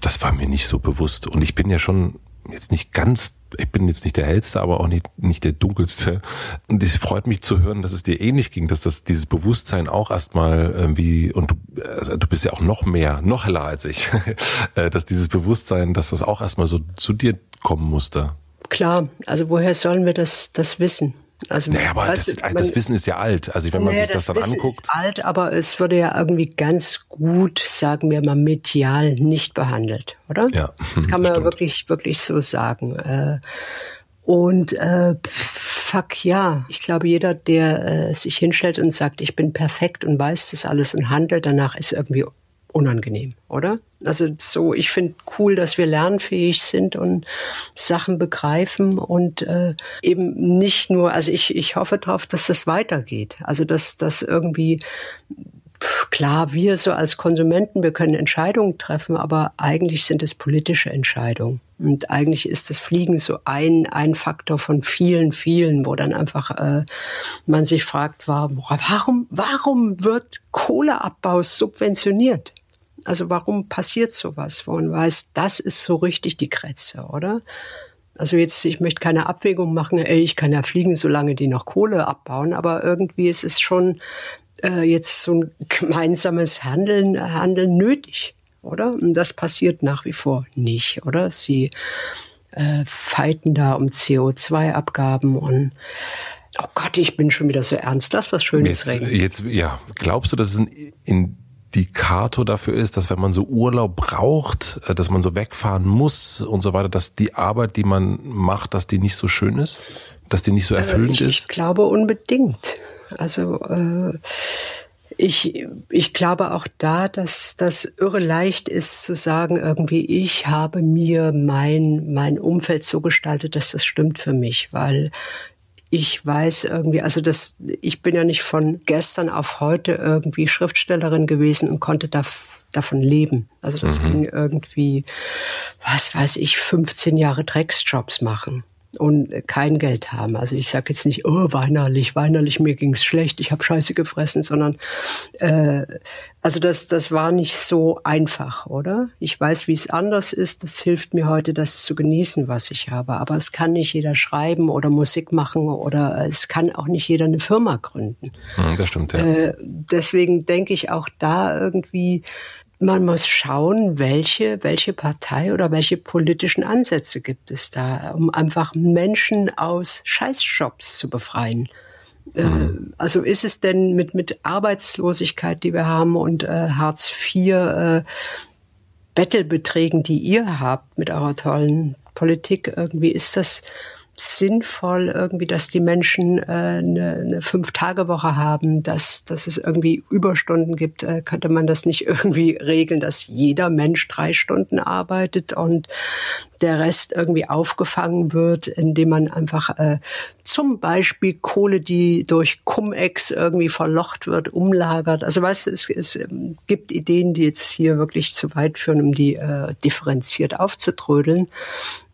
das war mir nicht so bewusst. Und ich bin ja schon jetzt nicht ganz, ich bin jetzt nicht der hellste, aber auch nicht, nicht der dunkelste. Und es freut mich zu hören, dass es dir ähnlich ging, dass das dieses Bewusstsein auch erstmal irgendwie, und du, also du bist ja auch noch mehr, noch heller als ich, äh, dass dieses Bewusstsein, dass das auch erstmal so zu dir kommen musste. Klar, also woher sollen wir das, das wissen? Also, naja, aber das, man, das, Wissen ist ja alt. Also wenn man naja, sich das, das dann Wissen anguckt. Ist alt, aber es wurde ja irgendwie ganz gut, sagen wir mal, medial nicht behandelt, oder? Ja. Das kann man ja wirklich, wirklich so sagen. Äh, und äh, fuck ja, ich glaube, jeder, der äh, sich hinstellt und sagt, ich bin perfekt und weiß das alles und handelt danach, ist irgendwie unangenehm, oder? Also so, ich finde cool, dass wir lernfähig sind und Sachen begreifen und äh, eben nicht nur, also ich, ich hoffe darauf, dass das weitergeht. Also dass das irgendwie klar, wir so als Konsumenten, wir können Entscheidungen treffen, aber eigentlich sind es politische Entscheidungen. Und eigentlich ist das Fliegen so ein, ein Faktor von vielen, vielen, wo dann einfach äh, man sich fragt, warum, warum wird Kohleabbau subventioniert? Also warum passiert sowas, wo man weiß, das ist so richtig die Kretze, oder? Also jetzt, ich möchte keine Abwägung machen, ey, ich kann ja fliegen, solange die noch Kohle abbauen, aber irgendwie ist es schon äh, jetzt so ein gemeinsames Handeln, Handeln nötig, oder? Und das passiert nach wie vor nicht, oder? Sie äh, fighten da um CO2-Abgaben und Oh Gott, ich bin schon wieder so ernst. Das was Schönes jetzt, jetzt, ja, glaubst du, dass es in, in Indikator dafür ist, dass wenn man so Urlaub braucht, äh, dass man so wegfahren muss und so weiter, dass die Arbeit, die man macht, dass die nicht so schön ist, dass die nicht so erfüllend ich, ist? Ich glaube unbedingt. Also äh, ich, ich glaube auch da, dass das irre leicht ist zu sagen, irgendwie, ich habe mir mein, mein Umfeld so gestaltet, dass das stimmt für mich, weil ich weiß irgendwie, also das, ich bin ja nicht von gestern auf heute irgendwie Schriftstellerin gewesen und konnte da davon leben. Also deswegen mhm. irgendwie, was weiß ich, 15 Jahre Drecksjobs machen und kein Geld haben. Also ich sage jetzt nicht, oh, weinerlich, weinerlich, mir ging's schlecht, ich habe Scheiße gefressen, sondern äh, also das, das war nicht so einfach, oder? Ich weiß, wie es anders ist. Das hilft mir heute, das zu genießen, was ich habe. Aber es kann nicht jeder schreiben oder Musik machen oder es kann auch nicht jeder eine Firma gründen. Hm, das stimmt, ja. Äh, deswegen denke ich auch da irgendwie, man muss schauen, welche, welche Partei oder welche politischen Ansätze gibt es da, um einfach Menschen aus Scheißjobs zu befreien. Mhm. Also ist es denn mit, mit Arbeitslosigkeit, die wir haben und äh, Hartz IV, äh, Bettelbeträgen, die ihr habt mit eurer tollen Politik, irgendwie ist das, sinnvoll irgendwie, dass die Menschen äh, eine, eine Fünf-Tage-Woche haben, dass, dass es irgendwie Überstunden gibt. Äh, könnte man das nicht irgendwie regeln, dass jeder Mensch drei Stunden arbeitet und der Rest irgendwie aufgefangen wird, indem man einfach äh, zum Beispiel Kohle, die durch Cum-Ex irgendwie verlocht wird, umlagert. Also weißt du, es, es ähm, gibt Ideen, die jetzt hier wirklich zu weit führen, um die äh, differenziert aufzutrödeln.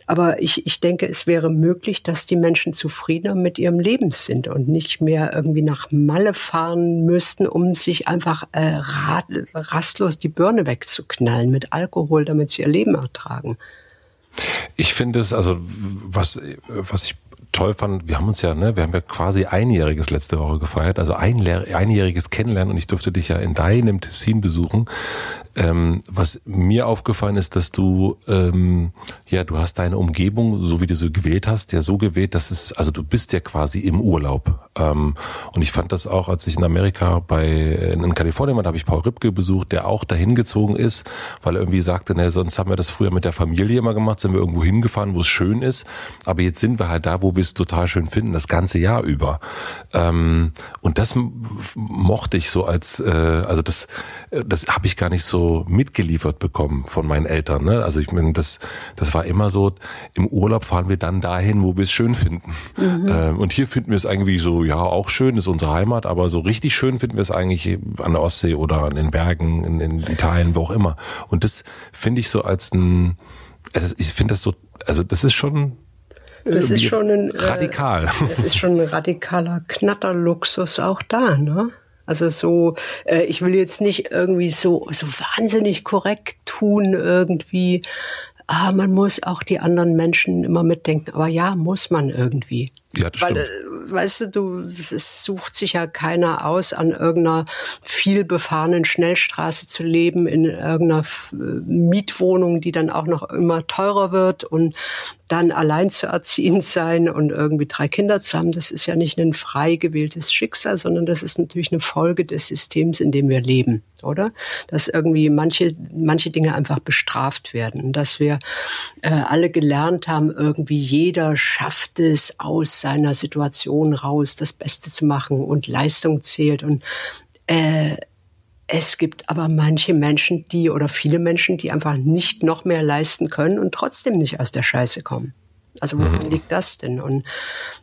Aber ich, ich denke, es wäre möglich, dass die Menschen zufriedener mit ihrem Leben sind und nicht mehr irgendwie nach Malle fahren müssten, um sich einfach äh, rastlos die Birne wegzuknallen mit Alkohol, damit sie ihr Leben ertragen. Ich finde es, also was, was ich toll fand, wir haben uns ja, ne, wir haben ja quasi einjähriges letzte Woche gefeiert, also ein, einjähriges Kennenlernen und ich durfte dich ja in deinem Tessin besuchen. Ähm, was mir aufgefallen ist, dass du, ähm, ja, du hast deine Umgebung, so wie du sie gewählt hast, ja so gewählt, dass es, also du bist ja quasi im Urlaub. Ähm, und ich fand das auch, als ich in Amerika bei, in Kalifornien war, da habe ich Paul Ripke besucht, der auch dahin gezogen ist, weil er irgendwie sagte, ne, sonst haben wir das früher mit der Familie immer gemacht, sind wir irgendwo hingefahren, wo es schön ist. Aber jetzt sind wir halt da, wo wir es total schön finden, das ganze Jahr über. Ähm, und das mochte ich so als, äh, also das, das habe ich gar nicht so mitgeliefert bekommen von meinen Eltern. Ne? Also ich meine, das, das war immer so, im Urlaub fahren wir dann dahin, wo wir es schön finden. Mhm. Ähm, und hier finden wir es eigentlich so, ja, auch schön, ist unsere Heimat, aber so richtig schön finden wir es eigentlich an der Ostsee oder an den Bergen, in, in Italien, wo auch immer. Und das finde ich so als ein, also ich finde das so, also das ist schon das ist schon ein radikal. Äh, das ist schon ein radikaler Knatterluxus auch da, ne? Also so, äh, ich will jetzt nicht irgendwie so, so wahnsinnig korrekt tun irgendwie. Ah, man muss auch die anderen Menschen immer mitdenken. Aber ja, muss man irgendwie. Ja, das Weil, stimmt. Äh, weißt du, du, es sucht sich ja keiner aus, an irgendeiner viel befahrenen Schnellstraße zu leben, in irgendeiner äh, Mietwohnung, die dann auch noch immer teurer wird und dann allein zu erziehen sein und irgendwie drei Kinder zu haben. Das ist ja nicht ein frei gewähltes Schicksal, sondern das ist natürlich eine Folge des Systems, in dem wir leben, oder? Dass irgendwie manche, manche Dinge einfach bestraft werden, dass wir äh, alle gelernt haben, irgendwie jeder schafft es aus seiner Situation raus, das Beste zu machen und Leistung zählt. Und äh, es gibt aber manche Menschen, die oder viele Menschen, die einfach nicht noch mehr leisten können und trotzdem nicht aus der Scheiße kommen. Also woran mhm. liegt das denn? Und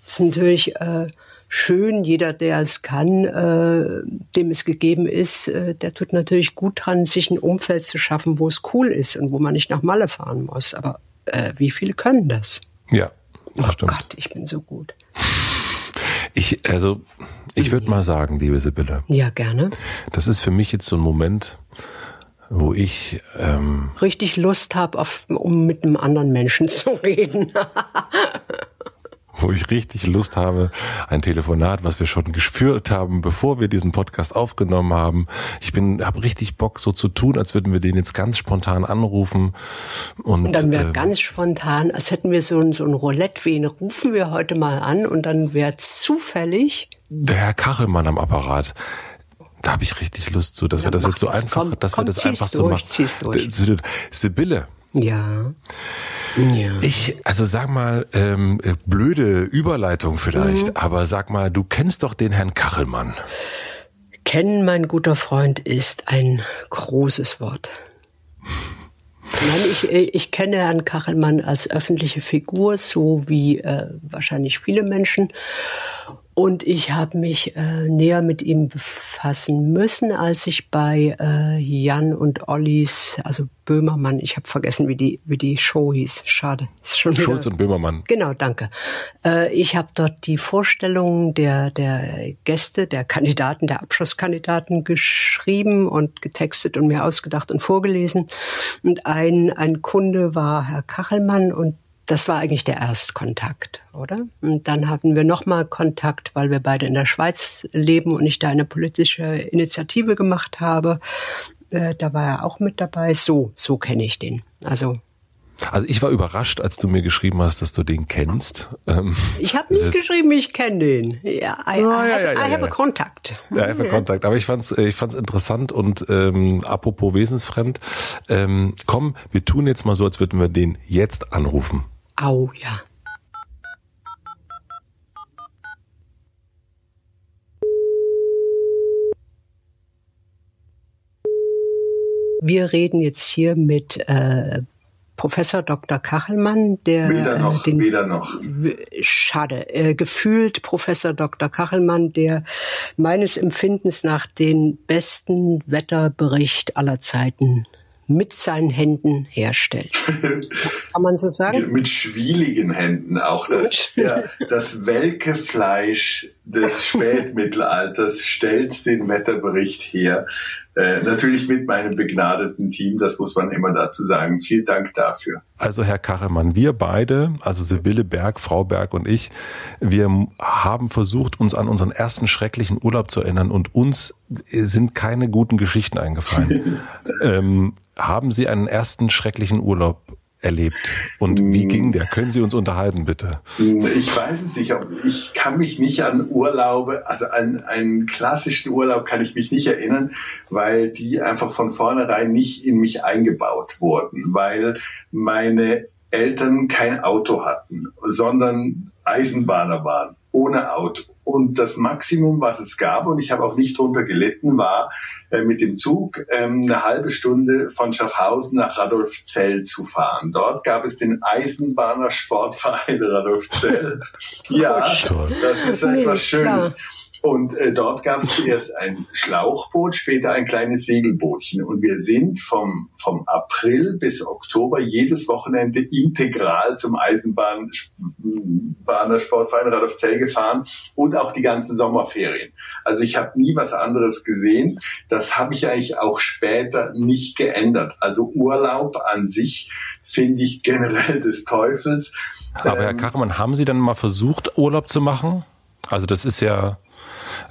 es ist natürlich äh, schön, jeder, der es kann, äh, dem es gegeben ist, äh, der tut natürlich gut dran, sich ein Umfeld zu schaffen, wo es cool ist und wo man nicht nach Malle fahren muss. Aber äh, wie viele können das? Ja. Oh stimmt. Gott, ich bin so gut. Ich, also, ich würde mal sagen, liebe Sibylle. Ja, gerne. Das ist für mich jetzt so ein Moment, wo ich ähm, richtig Lust habe, um mit einem anderen Menschen zu reden. Wo ich richtig Lust habe, ein Telefonat, was wir schon geführt haben, bevor wir diesen Podcast aufgenommen haben. Ich bin, habe richtig Bock, so zu tun, als würden wir den jetzt ganz spontan anrufen. Und, und dann wäre äh, ganz spontan, als hätten wir so ein, so ein Roulette, wen rufen wir heute mal an und dann wäre zufällig der Herr Kachelmann am Apparat. Da habe ich richtig Lust zu, dass ja, wir das jetzt so einfach, komm, dass komm, wir das einfach so machen. Sibylle. Ja. Ja. Ich, also sag mal, ähm, äh, blöde Überleitung vielleicht, mhm. aber sag mal, du kennst doch den Herrn Kachelmann. Kennen, mein guter Freund, ist ein großes Wort. Nein, ich, ich kenne Herrn Kachelmann als öffentliche Figur, so wie äh, wahrscheinlich viele Menschen. Und ich habe mich äh, näher mit ihm befassen müssen, als ich bei äh, Jan und Ollis, also Böhmermann, ich habe vergessen, wie die, wie die Show hieß. Schade. Ist schon Schulz und Böhmermann. Genau, danke. Äh, ich habe dort die Vorstellungen der, der Gäste, der Kandidaten, der Abschlusskandidaten geschrieben und getextet und mir ausgedacht und vorgelesen. Und ein, ein Kunde war Herr Kachelmann und das war eigentlich der Erstkontakt, oder? Und dann hatten wir nochmal Kontakt, weil wir beide in der Schweiz leben und ich da eine politische Initiative gemacht habe. Äh, da war er auch mit dabei. So, so kenne ich den. Also also ich war überrascht, als du mir geschrieben hast, dass du den kennst. Ähm, ich habe nicht geschrieben, ich kenne den. Ja, I, I, ja, have, ja, ja, I have a contact. Ja, I have a contact. Aber ich fand's, ich fand's interessant und ähm, apropos wesensfremd. Ähm, komm, wir tun jetzt mal so, als würden wir den jetzt anrufen. Au, ja. Wir reden jetzt hier mit äh, Professor Dr. Kachelmann, der weder noch, äh, den, weder noch. Schade, äh, gefühlt Professor Dr. Kachelmann, der meines Empfindens nach den besten Wetterbericht aller Zeiten mit seinen Händen herstellt. Kann man so sagen? Mit schwieligen Händen auch. Das, ja, das welke Fleisch des Spätmittelalters stellt den Wetterbericht her. Äh, natürlich mit meinem begnadeten Team, das muss man immer dazu sagen. Vielen Dank dafür. Also Herr Kachemann, wir beide, also Sibylle Berg, Frau Berg und ich, wir haben versucht, uns an unseren ersten schrecklichen Urlaub zu erinnern und uns sind keine guten Geschichten eingefallen. ähm, haben Sie einen ersten schrecklichen Urlaub erlebt? Und wie ging der? Können Sie uns unterhalten, bitte? Ich weiß es nicht. Ich kann mich nicht an Urlaube, also an einen klassischen Urlaub kann ich mich nicht erinnern, weil die einfach von vornherein nicht in mich eingebaut wurden, weil meine Eltern kein Auto hatten, sondern Eisenbahner waren, ohne Auto. Und das Maximum, was es gab, und ich habe auch nicht drunter gelitten, war äh, mit dem Zug ähm, eine halbe Stunde von Schaffhausen nach Radolfzell zu fahren. Dort gab es den Eisenbahner Sportverein Radolfzell. ja, das ist etwas Schönes. Und äh, dort gab es zuerst ein Schlauchboot, später ein kleines Segelbootchen. Und wir sind vom, vom April bis Oktober jedes Wochenende integral zum Eisenbahnersportverein Radolfzell gefahren und auch die ganzen Sommerferien. Also ich habe nie was anderes gesehen. Das habe ich eigentlich auch später nicht geändert. Also Urlaub an sich finde ich generell des Teufels. Aber Herr ähm, Kachmann, haben Sie dann mal versucht, Urlaub zu machen? Also das ist ja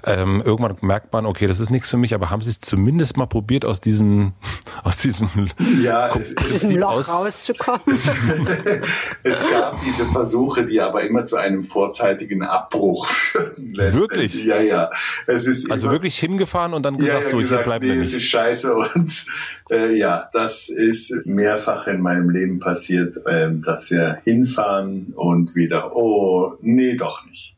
ähm, irgendwann merkt man, okay, das ist nichts für mich, aber haben Sie es zumindest mal probiert, aus diesem, aus diesem, ja, es, es diesem Loch aus rauszukommen? Es, es, gab diese Versuche, die aber immer zu einem vorzeitigen Abbruch führten. Wirklich? Ja, ja. Es ist also immer, wirklich hingefahren und dann gesagt, ja, so, gesagt, hier bleiben nee, nicht. ist scheiße und äh, ja, das ist mehrfach in meinem Leben passiert, äh, dass wir hinfahren und wieder, oh, nee, doch nicht.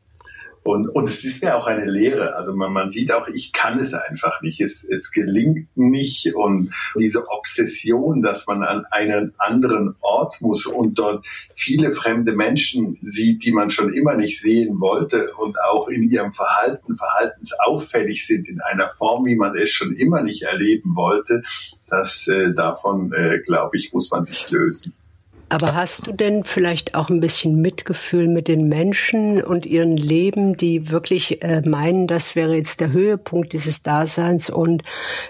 Und, und es ist mir auch eine Lehre. Also man, man sieht auch, ich kann es einfach nicht. Es, es gelingt nicht. Und diese Obsession, dass man an einen anderen Ort muss und dort viele fremde Menschen sieht, die man schon immer nicht sehen wollte und auch in ihrem Verhalten verhaltensauffällig sind in einer Form, wie man es schon immer nicht erleben wollte, das äh, davon, äh, glaube ich, muss man sich lösen. Aber hast du denn vielleicht auch ein bisschen Mitgefühl mit den Menschen und ihren Leben, die wirklich äh, meinen, das wäre jetzt der Höhepunkt dieses Daseins und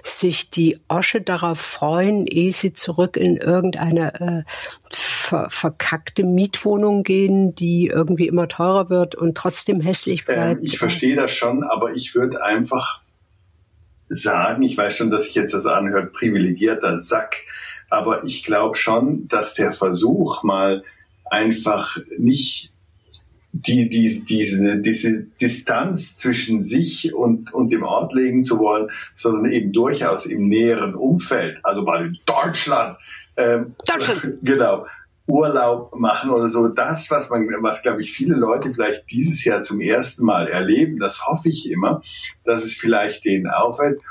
sich die Osche darauf freuen, ehe sie zurück in irgendeine äh, ver verkackte Mietwohnung gehen, die irgendwie immer teurer wird und trotzdem hässlich ähm, bleibt? Ähm, ich verstehe das schon, aber ich würde einfach sagen, ich weiß schon, dass sich jetzt das anhört, privilegierter Sack aber ich glaube schon, dass der Versuch mal einfach nicht die, die, diese, diese Distanz zwischen sich und, und dem Ort legen zu wollen, sondern eben durchaus im näheren Umfeld, also mal in Deutschland, ähm, Deutschland. genau, Urlaub machen oder so. Das, was man, was glaube ich viele Leute vielleicht dieses Jahr zum ersten Mal erleben, das hoffe ich immer, dass es vielleicht denen auffällt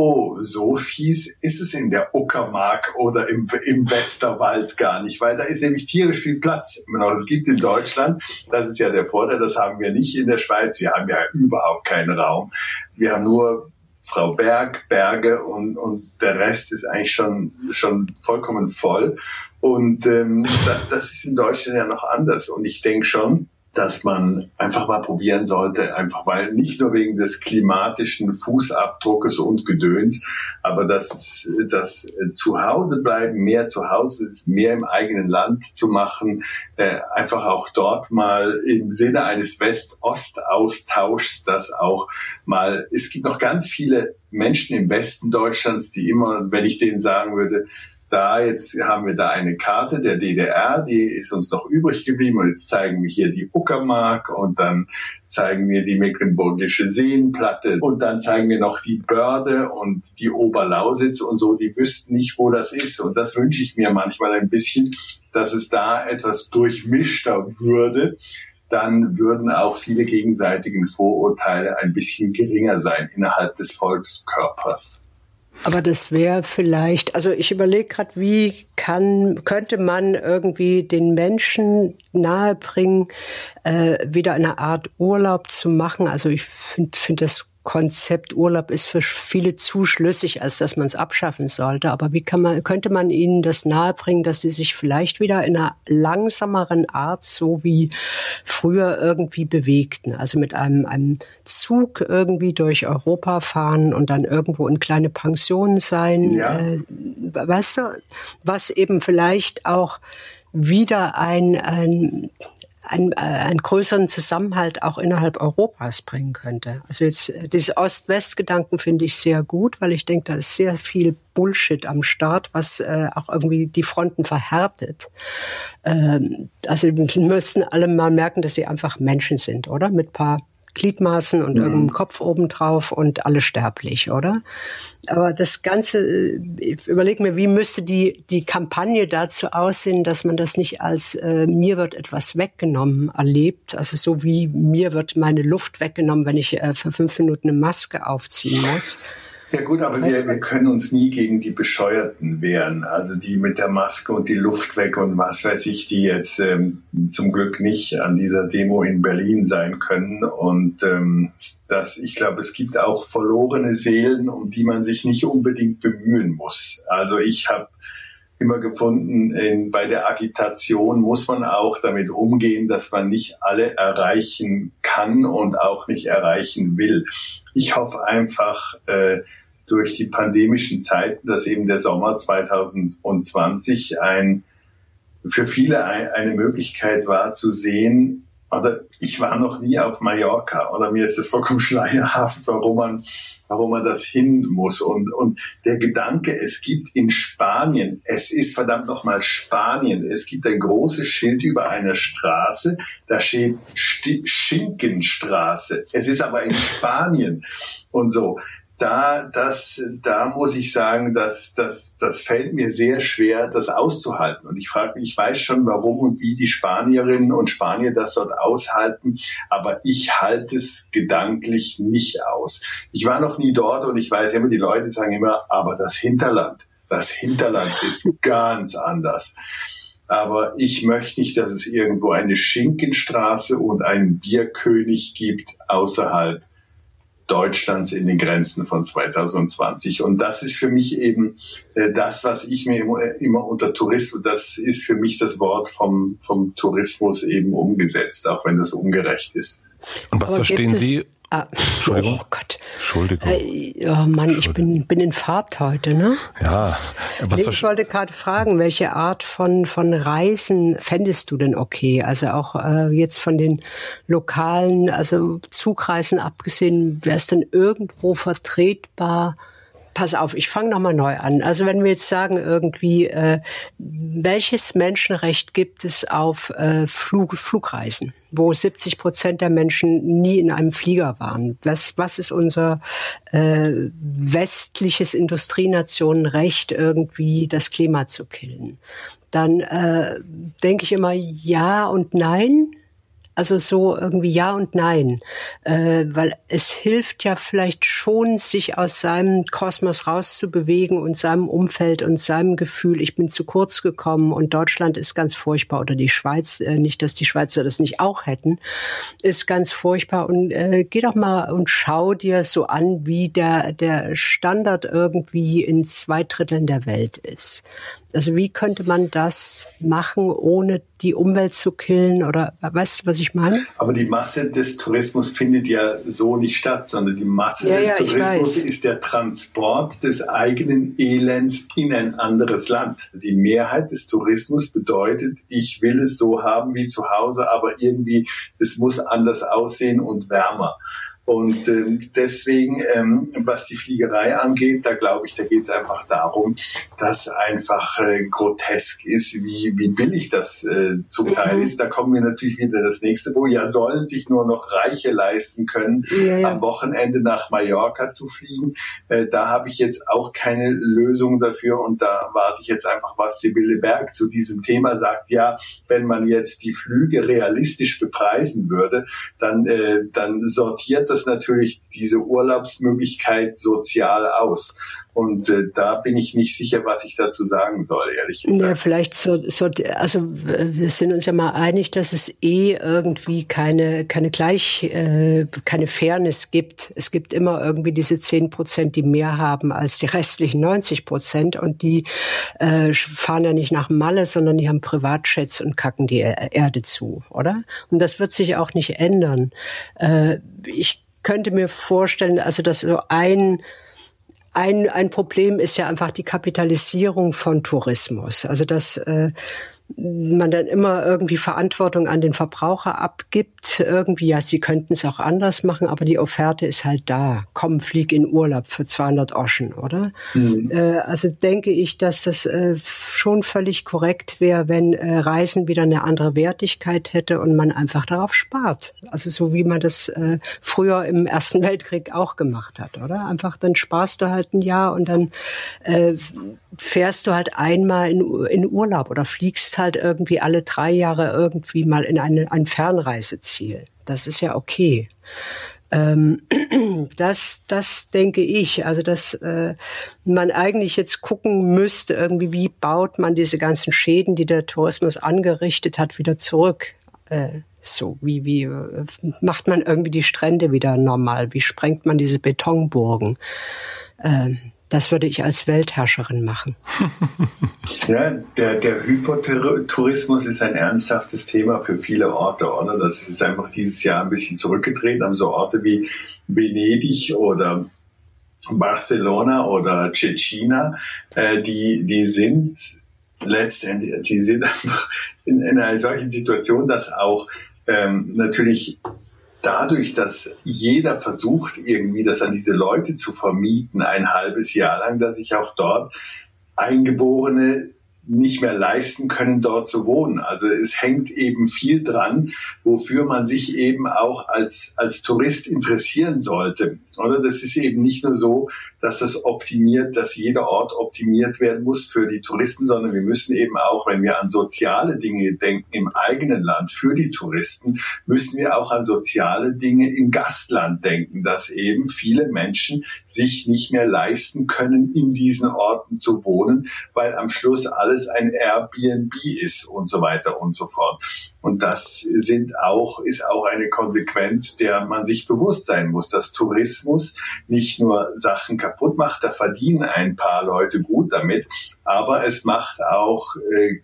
oh, so fies ist es in der Uckermark oder im, im Westerwald gar nicht, weil da ist nämlich tierisch viel Platz. Es gibt in Deutschland, das ist ja der Vorteil, das haben wir nicht in der Schweiz, wir haben ja überhaupt keinen Raum. Wir haben nur Frau Berg, Berge und, und der Rest ist eigentlich schon, schon vollkommen voll. Und ähm, das, das ist in Deutschland ja noch anders. Und ich denke schon, dass man einfach mal probieren sollte, einfach weil nicht nur wegen des klimatischen Fußabdruckes und Gedöns, aber dass das Zuhause bleiben, mehr zu Hause ist, mehr im eigenen Land zu machen, äh, einfach auch dort mal im Sinne eines West-Ost-Austauschs, dass auch mal, es gibt noch ganz viele Menschen im Westen Deutschlands, die immer, wenn ich denen sagen würde, da jetzt haben wir da eine Karte der DDR, die ist uns noch übrig geblieben und jetzt zeigen wir hier die Uckermark und dann zeigen wir die Mecklenburgische Seenplatte und dann zeigen wir noch die Börde und die Oberlausitz und so, die wüssten nicht, wo das ist und das wünsche ich mir manchmal ein bisschen, dass es da etwas durchmischter würde, dann würden auch viele gegenseitigen Vorurteile ein bisschen geringer sein innerhalb des Volkskörpers. Aber das wäre vielleicht, also ich überlege gerade, wie kann, könnte man irgendwie den Menschen nahebringen, äh, wieder eine Art Urlaub zu machen. Also ich finde find das Konzept Urlaub ist für viele zu schlüssig, als dass man es abschaffen sollte. Aber wie kann man, könnte man ihnen das nahebringen, dass sie sich vielleicht wieder in einer langsameren Art, so wie früher irgendwie bewegten? Also mit einem, einem Zug irgendwie durch Europa fahren und dann irgendwo in kleine Pensionen sein. Ja. Äh, weißt du, was eben vielleicht auch wieder ein, ein einen, äh, einen größeren Zusammenhalt auch innerhalb Europas bringen könnte. Also jetzt äh, diese Ost-West-Gedanken finde ich sehr gut, weil ich denke, da ist sehr viel Bullshit am Start, was äh, auch irgendwie die Fronten verhärtet. Ähm, also wir müssten alle mal merken, dass sie einfach Menschen sind, oder? Mit paar Gliedmaßen und mhm. irgendeinem Kopf obendrauf und alle sterblich, oder? Aber das Ganze, ich überlege mir, wie müsste die, die Kampagne dazu aussehen, dass man das nicht als äh, mir wird etwas weggenommen erlebt. Also so wie mir wird meine Luft weggenommen, wenn ich äh, für fünf Minuten eine Maske aufziehen muss. Ja gut, aber wir, wir können uns nie gegen die Bescheuerten wehren. Also die mit der Maske und die Luft weg und was weiß ich, die jetzt ähm, zum Glück nicht an dieser Demo in Berlin sein können. Und ähm, das, ich glaube, es gibt auch verlorene Seelen, um die man sich nicht unbedingt bemühen muss. Also ich habe immer gefunden, in, bei der Agitation muss man auch damit umgehen, dass man nicht alle erreichen kann und auch nicht erreichen will. Ich hoffe einfach, äh, durch die pandemischen Zeiten, dass eben der Sommer 2020 ein, für viele eine Möglichkeit war zu sehen, oder ich war noch nie auf Mallorca oder mir ist das vollkommen schleierhaft, warum man, warum man das hin muss. Und, und der Gedanke, es gibt in Spanien, es ist verdammt nochmal Spanien, es gibt ein großes Schild über einer Straße, da steht Schinkenstraße. Es ist aber in Spanien und so da, das, da muss ich sagen, dass, das, das fällt mir sehr schwer, das auszuhalten. Und ich frage mich, ich weiß schon, warum und wie die Spanierinnen und Spanier das dort aushalten, aber ich halte es gedanklich nicht aus. Ich war noch nie dort und ich weiß immer, die Leute sagen immer, aber das Hinterland, das Hinterland ist ganz anders. Aber ich möchte nicht, dass es irgendwo eine Schinkenstraße und einen Bierkönig gibt außerhalb Deutschlands in den Grenzen von 2020. Und das ist für mich eben äh, das, was ich mir immer, immer unter Tourismus, das ist für mich das Wort vom, vom Tourismus eben umgesetzt, auch wenn das ungerecht ist. Und was Aber verstehen Sie Ah, Entschuldigung. Oh Gott. Entschuldigung. Äh, oh Mann, ich bin, bin in Fahrt heute, ne? Ja. Was ich wollte gerade fragen, welche Art von, von Reisen fändest du denn okay? Also auch äh, jetzt von den lokalen, also Zugreisen abgesehen, wäre es denn irgendwo vertretbar, pass auf, ich fange nochmal neu an. Also wenn wir jetzt sagen irgendwie, äh, welches Menschenrecht gibt es auf äh, Flug, Flugreisen, wo 70 Prozent der Menschen nie in einem Flieger waren? Was, was ist unser äh, westliches Industrienationenrecht, irgendwie das Klima zu killen? Dann äh, denke ich immer ja und nein. Also so irgendwie ja und nein, äh, weil es hilft ja vielleicht schon, sich aus seinem Kosmos rauszubewegen und seinem Umfeld und seinem Gefühl, ich bin zu kurz gekommen und Deutschland ist ganz furchtbar oder die Schweiz, äh, nicht, dass die Schweizer das nicht auch hätten, ist ganz furchtbar und äh, geh doch mal und schau dir so an, wie der, der Standard irgendwie in zwei Dritteln der Welt ist. Also wie könnte man das machen, ohne die Umwelt zu killen? Oder weißt du, was ich meine? Aber die Masse des Tourismus findet ja so nicht statt, sondern die Masse ja, des ja, Tourismus ist der Transport des eigenen Elends in ein anderes Land. Die Mehrheit des Tourismus bedeutet, ich will es so haben wie zu Hause, aber irgendwie, es muss anders aussehen und wärmer. Und ähm, deswegen, ähm, was die Fliegerei angeht, da glaube ich, da geht es einfach darum, dass einfach äh, grotesk ist, wie, wie billig das äh, zum Teil mhm. ist. Da kommen wir natürlich wieder das nächste, wo ja sollen sich nur noch Reiche leisten können, ja, ja. am Wochenende nach Mallorca zu fliegen. Äh, da habe ich jetzt auch keine Lösung dafür und da warte ich jetzt einfach, was Sibylle Berg zu diesem Thema sagt. Ja, wenn man jetzt die Flüge realistisch bepreisen würde, dann, äh, dann sortiert das das natürlich diese Urlaubsmöglichkeit sozial aus. Und äh, da bin ich nicht sicher, was ich dazu sagen soll, ehrlich gesagt. Ja, vielleicht so, so, also wir sind uns ja mal einig, dass es eh irgendwie keine, keine Gleich, äh, keine Fairness gibt. Es gibt immer irgendwie diese zehn Prozent, die mehr haben als die restlichen 90 Prozent und die äh, fahren ja nicht nach Malle, sondern die haben Privatjets und kacken die Erde zu, oder? Und das wird sich auch nicht ändern. Äh, ich könnte mir vorstellen, also dass so ein ein, ein Problem ist ja einfach die Kapitalisierung von Tourismus. Also dass äh, man dann immer irgendwie Verantwortung an den Verbraucher abgibt. Irgendwie, ja, sie könnten es auch anders machen, aber die Offerte ist halt da. Komm, flieg in Urlaub für 200 Oschen, oder? Mhm. Äh, also denke ich, dass das äh, schon völlig korrekt wäre, wenn äh, Reisen wieder eine andere Wertigkeit hätte und man einfach darauf spart. Also so wie man das früher im Ersten Weltkrieg auch gemacht hat, oder? Einfach dann sparst du halt ein Jahr und dann äh, fährst du halt einmal in, in Urlaub oder fliegst halt irgendwie alle drei Jahre irgendwie mal in eine, ein Fernreiseziel. Das ist ja okay. Ähm, das, das denke ich. Also, dass äh, man eigentlich jetzt gucken müsste, irgendwie, wie baut man diese ganzen Schäden, die der Tourismus angerichtet hat, wieder zurück. Äh, so, wie, wie äh, macht man irgendwie die Strände wieder normal? Wie sprengt man diese Betonburgen? Ähm, das würde ich als Weltherrscherin machen. Ja, der, der Hypotourismus ist ein ernsthaftes Thema für viele Orte, oder? Das ist jetzt einfach dieses Jahr ein bisschen zurückgetreten. Haben so Orte wie Venedig oder Barcelona oder Tschetschina, äh, die, die sind letztendlich, die sind einfach in, in einer solchen Situation, dass auch ähm, natürlich dadurch, dass jeder versucht, irgendwie das an diese Leute zu vermieten, ein halbes Jahr lang, dass ich auch dort Eingeborene nicht mehr leisten können, dort zu wohnen. Also es hängt eben viel dran, wofür man sich eben auch als, als Tourist interessieren sollte. Oder das ist eben nicht nur so, dass das optimiert, dass jeder Ort optimiert werden muss für die Touristen, sondern wir müssen eben auch, wenn wir an soziale Dinge denken im eigenen Land für die Touristen, müssen wir auch an soziale Dinge im Gastland denken, dass eben viele Menschen sich nicht mehr leisten können, in diesen Orten zu wohnen, weil am Schluss alles ein Airbnb ist und so weiter und so fort. Und das sind auch, ist auch eine Konsequenz, der man sich bewusst sein muss, dass Tourismus nicht nur Sachen kaputt macht, da verdienen ein paar Leute gut damit, aber es macht auch äh,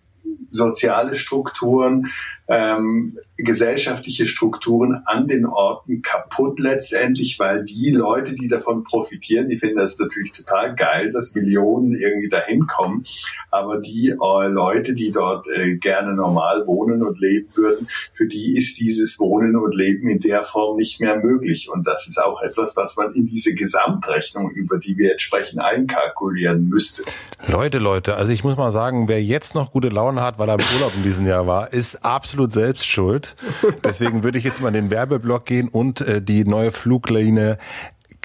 soziale Strukturen, ähm, gesellschaftliche Strukturen an den Orten kaputt letztendlich, weil die Leute, die davon profitieren, die finden das natürlich total geil, dass Millionen irgendwie dahin kommen, aber die äh, Leute, die dort äh, gerne normal wohnen und leben würden, für die ist dieses Wohnen und Leben in der Form nicht mehr möglich und das ist auch etwas, was man in diese Gesamtrechnung, über die wir jetzt sprechen, einkalkulieren müsste. Leute, Leute, also ich muss mal sagen, wer jetzt noch gute Laune hat, weil er im Urlaub in diesem Jahr war, ist absolut absolut selbst schuld. Deswegen würde ich jetzt mal in den Werbeblock gehen und äh, die neue Fluglinie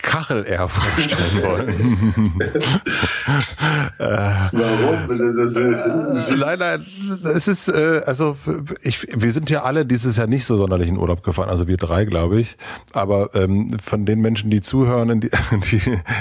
Kachel eher vorstellen wollen. Warum? Das, äh, nein, nein, es ist, äh, also ich, wir sind ja alle dieses Jahr nicht so sonderlich in Urlaub gefahren, also wir drei, glaube ich. Aber ähm, von den Menschen, die zuhören, die, die,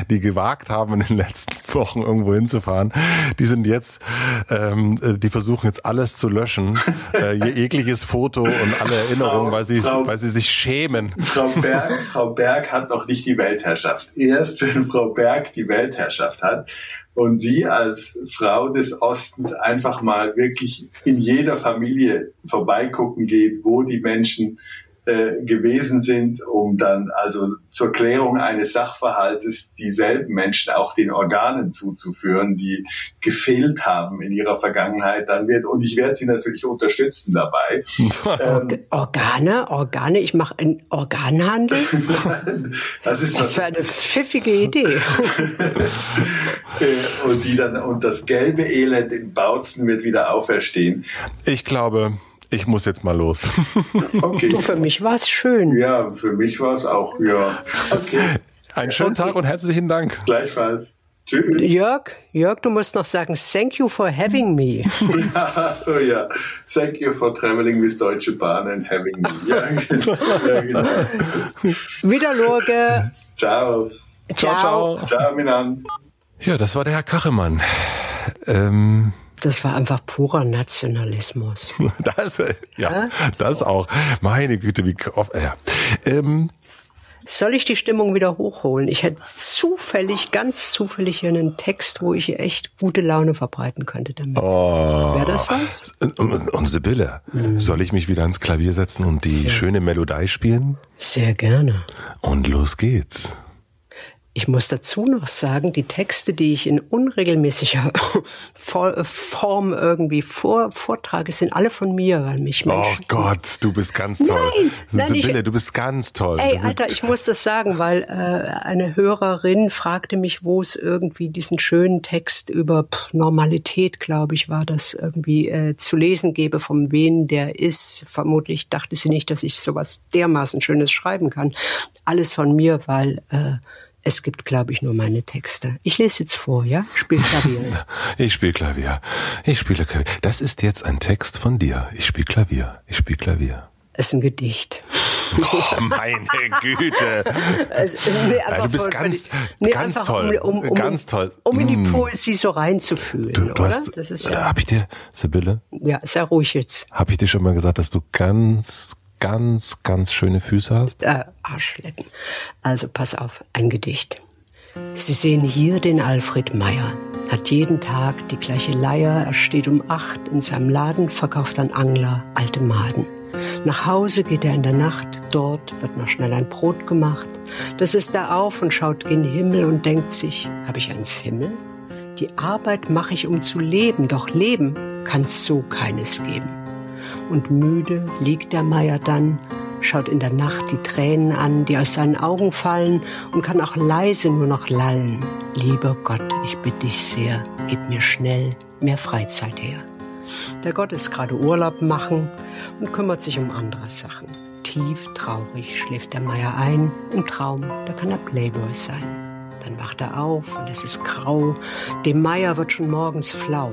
die gewagt haben, in den letzten Wochen irgendwo hinzufahren, die sind jetzt, ähm, die versuchen jetzt alles zu löschen, äh, jegliches Foto und alle Erinnerungen, weil sie, Frau, weil sie sich schämen. Frau Berg, Frau Berg hat noch nicht die Weltherrschaft. Erst wenn Frau Berg die Weltherrschaft hat, und sie als Frau des Ostens einfach mal wirklich in jeder Familie vorbeigucken geht, wo die Menschen äh, gewesen sind, um dann also zur Klärung eines Sachverhaltes dieselben Menschen auch den Organen zuzuführen, die gefehlt haben in ihrer Vergangenheit, dann wird, und ich werde sie natürlich unterstützen dabei. ähm, Organe, Organe, ich mache einen Organhandel? das ist das für eine pfiffige Idee. Äh, und die dann, und das gelbe Elend in Bautzen wird wieder auferstehen. Ich glaube, ich muss jetzt mal los. Okay. Du, für mich war es schön. Ja, für mich war es auch, ja. Okay. Einen schönen okay. Tag und herzlichen Dank. Gleichfalls. Tschüss. Jörg, Jörg, du musst noch sagen, thank you for having me. ja, so ja. Thank you for traveling with Deutsche Bahn and having me. Ja, genau. ja, genau. Wieder Lorge. Ciao. Ciao, ciao. Ciao, Minand. Ja, das war der Herr Kachemann. Ähm, das war einfach purer Nationalismus. das, ja, ja, das so. auch. Meine Güte, wie oft, ja. Ähm, soll ich die Stimmung wieder hochholen? Ich hätte zufällig, ganz zufällig hier einen Text, wo ich echt gute Laune verbreiten könnte damit. Oh. Wäre das was? Und, und Sibylle, mhm. soll ich mich wieder ans Klavier setzen und die Sehr. schöne Melodie spielen? Sehr gerne. Und los geht's. Ich muss dazu noch sagen, die Texte, die ich in unregelmäßiger Form irgendwie vor, vortrage, sind alle von mir, weil mich Menschen. Oh Gott, du bist ganz toll. Nein, nein Sibylle, ich, du bist ganz toll. Ey, Alter, ich muss das sagen, weil äh, eine Hörerin fragte mich, wo es irgendwie diesen schönen Text über pff, Normalität, glaube ich, war das irgendwie äh, zu lesen gebe, von wen der ist. Vermutlich dachte sie nicht, dass ich sowas dermaßen Schönes schreiben kann. Alles von mir, weil äh, es gibt, glaube ich, nur meine Texte. Ich lese jetzt vor, ja? Spiel Klavier. ich spiele Klavier. Ich spiele Klavier. Das ist jetzt ein Text von dir. Ich spiele Klavier. Ich spiele Klavier. Es ist ein Gedicht. Oh, meine Güte. nee, ja, du bist ganz, nee, ganz toll. Um, um, um, ganz toll. Um in die mm. Poesie so reinzufühlen. Du, du hast, das ist ja, hab ich dir, Sibylle? Ja, sehr ruhig jetzt. Hab ich dir schon mal gesagt, dass du ganz, ganz, ganz schöne Füße hast? Äh, Arschlecken. Also pass auf, ein Gedicht. Sie sehen hier den Alfred Meyer. Hat jeden Tag die gleiche Leier. Er steht um acht in seinem Laden, verkauft an Angler alte Maden. Nach Hause geht er in der Nacht, dort wird noch schnell ein Brot gemacht. Das ist er auf und schaut gen Himmel und denkt sich, habe ich einen Fimmel? Die Arbeit mache ich, um zu leben, doch Leben kann's so keines geben und müde liegt der Meier dann, schaut in der Nacht die Tränen an, die aus seinen Augen fallen und kann auch leise nur noch lallen. Lieber Gott, ich bitte dich sehr, gib mir schnell mehr Freizeit her. Der Gott ist gerade Urlaub machen und kümmert sich um andere Sachen. Tief traurig schläft der Meier ein, im Traum, da kann er Playboy sein. Dann wacht er auf und es ist grau, dem Meier wird schon morgens flau.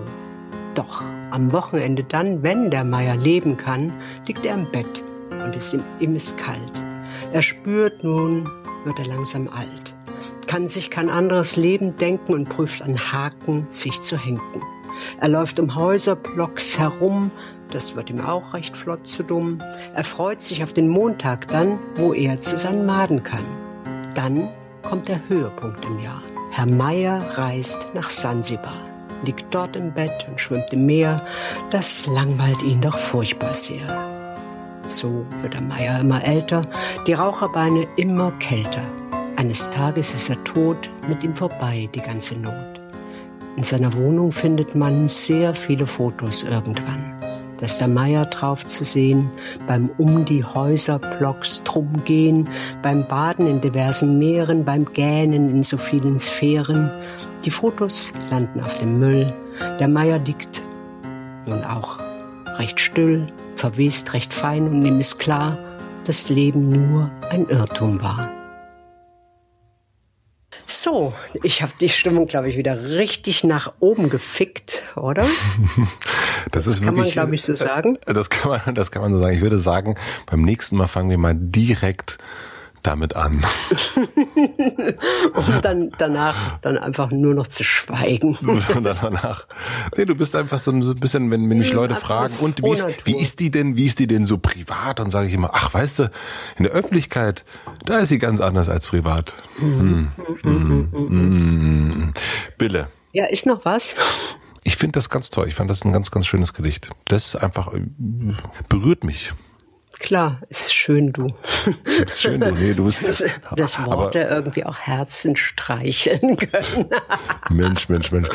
Doch am Wochenende dann, wenn der Meier leben kann, liegt er im Bett und es ihm, ihm ist kalt. Er spürt nun, wird er langsam alt, kann sich kein anderes Leben denken und prüft an Haken, sich zu henken. Er läuft um Häuserblocks herum, das wird ihm auch recht flott zu dumm. Er freut sich auf den Montag dann, wo er zu seinen Maden kann. Dann kommt der Höhepunkt im Jahr. Herr Meier reist nach Sansibar liegt dort im Bett und schwimmt im Meer. Das langweilt ihn doch furchtbar sehr. So wird der Meier immer älter, die Raucherbeine immer kälter. Eines Tages ist er tot, mit ihm vorbei die ganze Not. In seiner Wohnung findet man sehr viele Fotos irgendwann dass der Meier drauf zu sehen, beim um die Häuserblocks drum gehen, beim Baden in diversen Meeren, beim Gähnen in so vielen Sphären. Die Fotos landen auf dem Müll. Der Meier liegt nun auch recht still, verwest recht fein und ihm ist klar, dass Leben nur ein Irrtum war. So, ich habe die Stimmung, glaube ich, wieder richtig nach oben gefickt, oder? Das, das ist kann wirklich, man, glaube ich, so sagen. Das kann man, das kann man so sagen. Ich würde sagen, beim nächsten Mal fangen wir mal direkt damit an. um dann danach dann einfach nur noch zu schweigen. und danach. Nee, du bist einfach so ein bisschen, wenn, wenn mich Leute fragen, und wie ist, wie ist die denn, wie ist die denn so privat? Dann sage ich immer, ach, weißt du, in der Öffentlichkeit, da ist sie ganz anders als privat. Hm. Hm. Hm. Bille. Ja, ist noch was? Ich finde das ganz toll. Ich fand das ein ganz, ganz schönes Gedicht. Das einfach äh, berührt mich. Klar, ist schön, du. Ist schön, du. Nee, du bist. Das, das Worte irgendwie auch Herzen streicheln können. Mensch, Mensch, Mensch.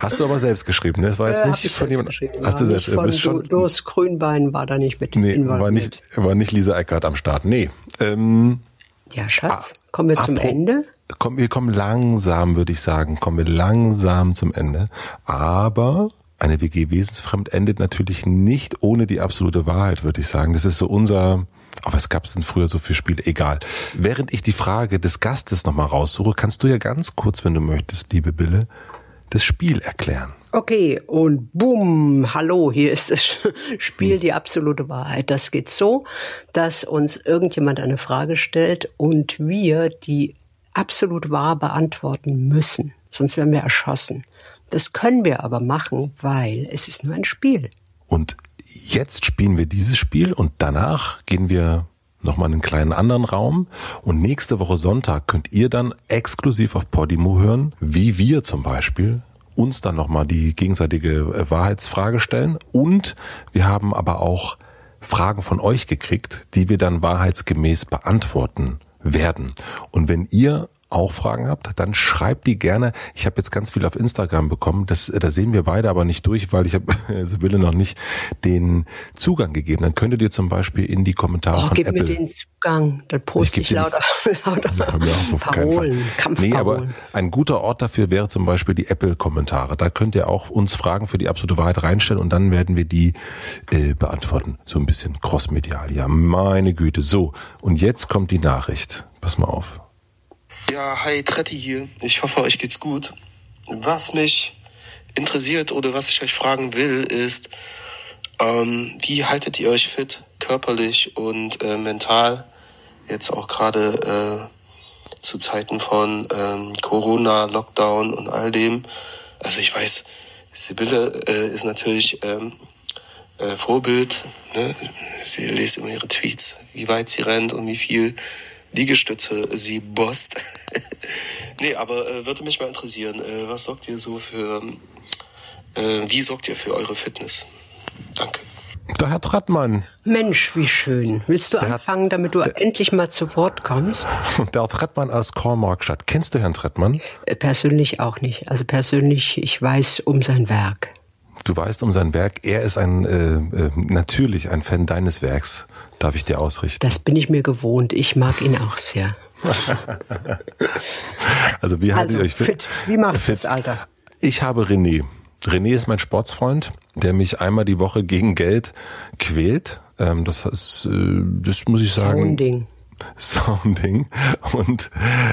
Hast du aber selbst geschrieben, ne? Das war jetzt Ja, nicht von selbst jemand. geschrieben, Hast du selbst? bist schon, Du- Doris Grünbein war da nicht mit nee, involviert. war nicht, war nicht Lisa Eckert am Start. Nee. Ähm, Ja, Schatz, kommen wir zum Ende. Komm, wir kommen langsam, würde ich sagen, kommen wir langsam zum Ende. Aber eine WG Wesensfremd endet natürlich nicht ohne die absolute Wahrheit, würde ich sagen. Das ist so unser, aber was gab es denn früher so für Spiele? Egal. Während ich die Frage des Gastes nochmal raussuche, kannst du ja ganz kurz, wenn du möchtest, liebe Bille, das Spiel erklären. Okay, und boom, hallo, hier ist das Spiel Die absolute Wahrheit. Das geht so, dass uns irgendjemand eine Frage stellt und wir die absolut wahr beantworten müssen. Sonst werden wir erschossen. Das können wir aber machen, weil es ist nur ein Spiel. Und jetzt spielen wir dieses Spiel und danach gehen wir nochmal in einen kleinen anderen Raum. Und nächste Woche Sonntag könnt ihr dann exklusiv auf Podimo hören, wie wir zum Beispiel uns dann nochmal die gegenseitige äh, Wahrheitsfrage stellen. Und wir haben aber auch Fragen von euch gekriegt, die wir dann wahrheitsgemäß beantworten werden. Und wenn ihr auch Fragen habt, dann schreibt die gerne. Ich habe jetzt ganz viel auf Instagram bekommen. Das, da sehen wir beide aber nicht durch, weil ich habe Sibylle noch nicht den Zugang gegeben. Dann könntet ihr zum Beispiel in die Kommentare Oh, von gib Apple. mir den Zugang, dann poste ich, dir lauter, lauter Ja, Parolen. Nee, aber ein guter Ort dafür wäre zum Beispiel die Apple-Kommentare. Da könnt ihr auch uns Fragen für die absolute Wahrheit reinstellen und dann werden wir die äh, beantworten. So ein bisschen crossmedial. Ja, meine Güte. So, und jetzt kommt die Nachricht. Pass mal auf. Ja, hi, Tretti hier. Ich hoffe, euch geht's gut. Was mich interessiert oder was ich euch fragen will, ist, ähm, wie haltet ihr euch fit, körperlich und äh, mental, jetzt auch gerade äh, zu Zeiten von ähm, Corona, Lockdown und all dem. Also ich weiß, Sibylle äh, ist natürlich ähm, äh, Vorbild. Ne? Sie liest immer ihre Tweets, wie weit sie rennt und wie viel Liegestütze sie bosst. nee, aber äh, würde mich mal interessieren, äh, was sorgt ihr so für, äh, wie sorgt ihr für eure Fitness? Danke. Der Herr Trattmann. Mensch, wie schön. Willst du Der anfangen, damit du endlich mal zu Wort kommst? Der Herr Trettmann aus Kornmarkstadt. Kennst du Herrn Trettmann? Äh, Persönlich auch nicht. Also persönlich, ich weiß um sein Werk. Du weißt um sein Werk. Er ist ein äh, äh, natürlich ein Fan deines Werks. Darf ich dir ausrichten? Das bin ich mir gewohnt. Ich mag ihn auch sehr. Also wie haltet Also, ihr euch fit. Wie machst du Fit. das, Alter? Ich habe René. René ist mein Sportsfreund, der mich einmal die Woche gegen Geld quält. Ähm, das ist, äh, das muss ich sagen. Sounding. Sounding. Und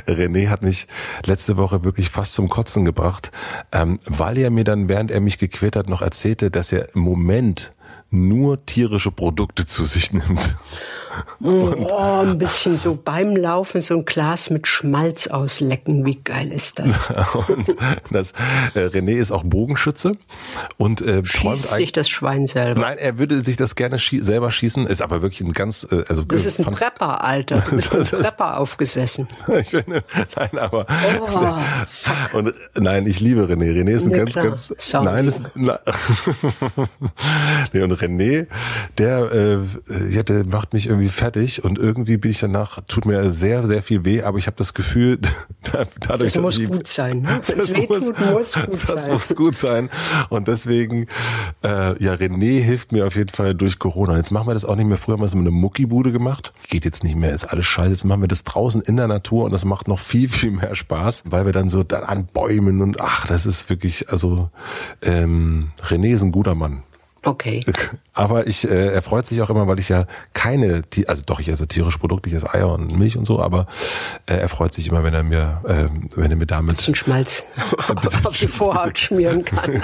René hat mich letzte Woche wirklich fast zum Kotzen gebracht, ähm, weil er mir dann, während er mich gequält hat, noch erzählte, dass er im Moment nur tierische Produkte zu sich nimmt. Oh, ein bisschen so beim Laufen so ein Glas mit Schmalz auslecken. Wie geil ist das? Und das, äh, René ist auch Bogenschütze und äh, träumt Schießt sich eigentlich. das Schwein selber. Nein, er würde sich das gerne schie selber schießen, ist aber wirklich ein ganz, äh, also Das ist ein Prepper, Alter. Du bist ein Prepper aufgesessen. ich finde, nein, aber Oh, und nein, ich liebe René. René ist ein Ja, ganz, klar. ganz Sorry. nein, ist na, nee, und René, der, äh, ja, der macht mich irgendwie fertig und irgendwie bin ich danach, tut mir sehr, sehr viel weh, aber ich habe das Gefühl, da- dadurch, Das muss dass ich, gut sein. Ne? Das weh tut, muss gut das sein. muss gut sein. Und deswegen, äh, ja, René hilft mir auf jeden Fall durch Corona. Jetzt machen wir das auch nicht mehr. Früher haben wir es mit einer Muckibude gemacht. Geht jetzt nicht mehr, ist alles scheiße. Jetzt machen wir das draußen in der Natur und das macht noch viel, viel mehr Spaß, weil wir dann so dann an Bäumen und ach, das ist wirklich, also ähm, René ist ein guter Mann. Okay. Aber ich, äh, er freut sich auch immer, weil ich ja keine, also doch, ich esse tierische Produkte, ich esse Eier und Milch und so, aber äh, er freut sich immer, wenn er mir, äh, wenn er mir damit Bisschen Schmalz auf die Vorhaut schmieren kann.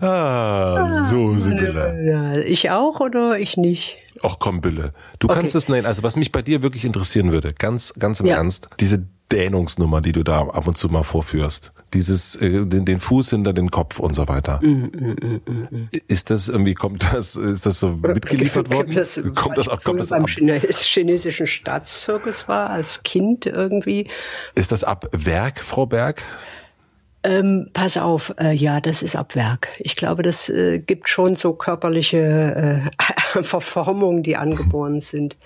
ah, so Sibylle. Ja, ich auch oder ich nicht? Ach komm, Bille. Du Okay. kannst es, nein, also was mich bei dir wirklich interessieren würde, ganz, ganz im Ja. Ernst, diese Dähnungsnummer, die du da ab und zu mal vorführst, dieses, äh, den, den Fuß hinter den Kopf und so weiter. Mm, Ist das irgendwie, kommt das, ist das so mitgeliefert worden? Das, kommt das auch, kommt das beim ab, Chines- chinesischen Staatszirkus war, als Kind irgendwie. ist das ab Werk, Frau Berg? Ähm, pass auf, äh, ja, das ist ab Werk. Ich glaube, das äh, gibt schon so körperliche äh, Verformungen, die angeboren sind.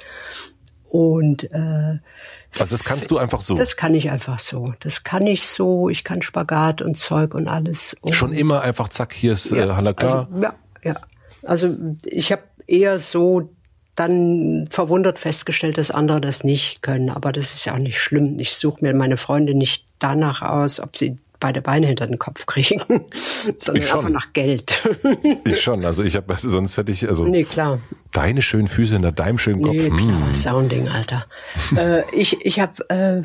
Und äh, Also das kannst du einfach so. das kann ich einfach so. Das kann ich so. Ich kann Spagat und Zeug und alles. Und Schon immer einfach, zack, hier ist äh, Hanna klar. Also, ja, ja. Also ich habe eher so dann verwundert festgestellt, dass andere das nicht können. Aber das ist ja auch nicht schlimm. Ich suche mir meine Freunde nicht danach aus, ob sie beide Beine hinter den Kopf kriegen, sondern einfach nach Geld. ich schon, also ich habe, sonst hätte ich, also nee, klar. deine schönen Füße hinter deinem schönen Kopf. Nee, klar, Sounding, Alter. äh, ich ich habe äh,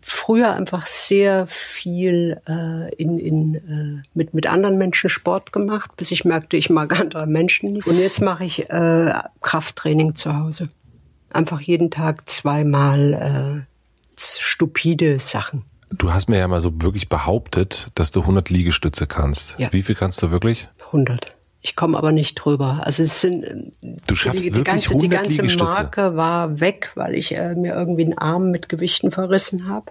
früher einfach sehr viel äh, in, in, äh, mit, mit anderen Menschen Sport gemacht, bis ich merkte, ich mag andere Menschen nicht. Und jetzt mache ich äh, Krafttraining zu Hause. Einfach jeden Tag zweimal äh, stupide Sachen. Du hast mir ja mal so wirklich behauptet, dass du 100 Liegestütze kannst. Ja. Wie viel kannst du wirklich? 100. Ich komme aber nicht drüber. Also es sind Du schaffst die, die wirklich ganze, 100 die ganze Liegestütze. Marke war weg, weil ich äh, mir irgendwie einen Arm mit Gewichten verrissen habe.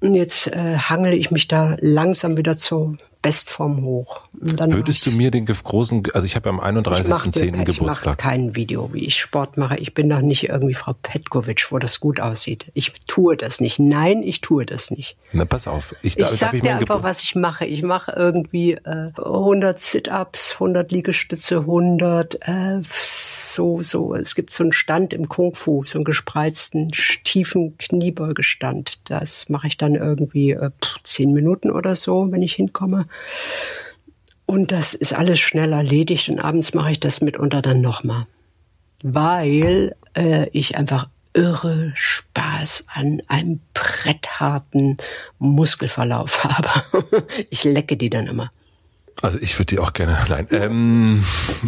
Und jetzt äh, hangele ich mich da langsam wieder zur Bestform hoch. Würdest du mir den großen, also ich habe am ich mach dir- 31.10. Ich mache Geburtstag. kein Video, wie ich Sport mache. Ich bin doch nicht irgendwie Frau Petkovic, wo das gut aussieht. Ich tue das nicht. Nein, ich tue das nicht. Na, pass auf. Ich, Ich sag ich dir einfach, Gebur- was ich mache. Ich mache irgendwie äh, 100 Sit-ups, 100 Liegestütze, 100 äh, so so. Es gibt so einen Stand im Kung Fu, so einen gespreizten tiefen Kniebeugestand. Das mache ich dann irgendwie äh, pff, zehn Minuten oder so, wenn ich hinkomme. Und das ist alles schnell erledigt und abends mache ich das mitunter dann nochmal. Weil äh, ich einfach irre Spaß an einem brettharten Muskelverlauf habe. ich lecke die dann immer. Also ich würde die auch gerne, nein. Ähm,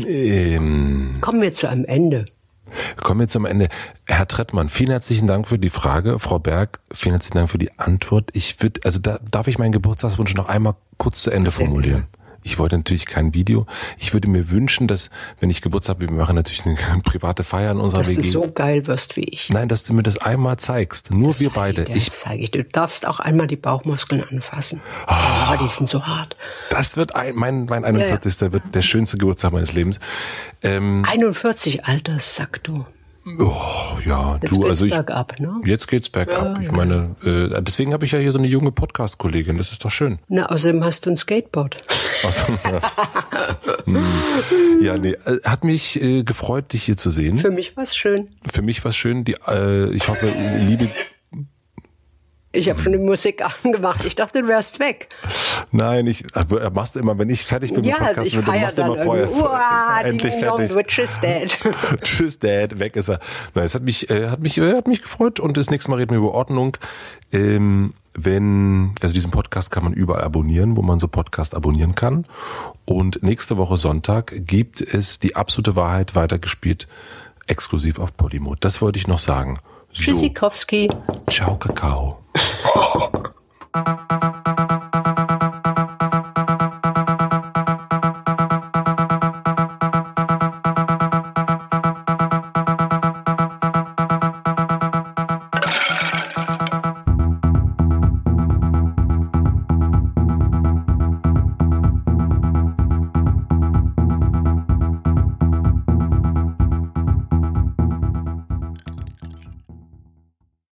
ähm, Kommen wir zu einem Ende. Kommen wir zum Ende. Herr Trettmann, vielen herzlichen Dank für die Frage. Frau Berg, vielen herzlichen Dank für die Antwort. Ich würde, also da darf ich meinen Geburtstagswunsch noch einmal kurz zu Ende formulieren. Ich wollte natürlich kein Video. Ich würde mir wünschen, dass, wenn ich Geburtstag habe, wir machen natürlich eine private Feier in unserer Dass WG. du so geil wirst wie ich. Nein, dass du mir das einmal zeigst. Nur wir Zeig beide. Ich, zeige ich. Du darfst auch einmal die Bauchmuskeln anfassen. Ah. Oh, die sind so hart. das wird ein, mein, mein 41. wird der schönste Geburtstag meines Lebens. Ähm, 41 Alterssack, du. Oh, ja, Jetzt du, geht's also ich, bergab, ne? jetzt geht's bergab. ich meine, äh, deswegen habe ich ja hier so eine junge Podcast-Kollegin. Das ist doch schön. Na, außerdem hast du ein Skateboard. Also, ja, nee, äh, hat mich äh, gefreut, dich hier zu sehen. Für mich war's schön. Für mich war es schön. Die, äh, ich hoffe, liebe. Ich habe schon die Musik angemacht. Ich dachte, du wärst weg. Nein, ich machst immer, wenn ich fertig bin mit Ja, dem Podcast, ich du feier machst immer irgendwie. Uah, endlich fertig. is dead. Tschüss, Dad, weg ist er. Nein, es hat mich, äh, hat mich, äh, hat mich gefreut und das nächste Mal reden wir über Ordnung. Ähm, wenn, also diesen Podcast kann man überall abonnieren, wo man so Podcast abonnieren kann. Und nächste Woche Sonntag gibt es die absolute Wahrheit weitergespielt, exklusiv auf Podimo. Das wollte ich noch sagen. So, Tschüssikowski. ciao, Kakao. oh.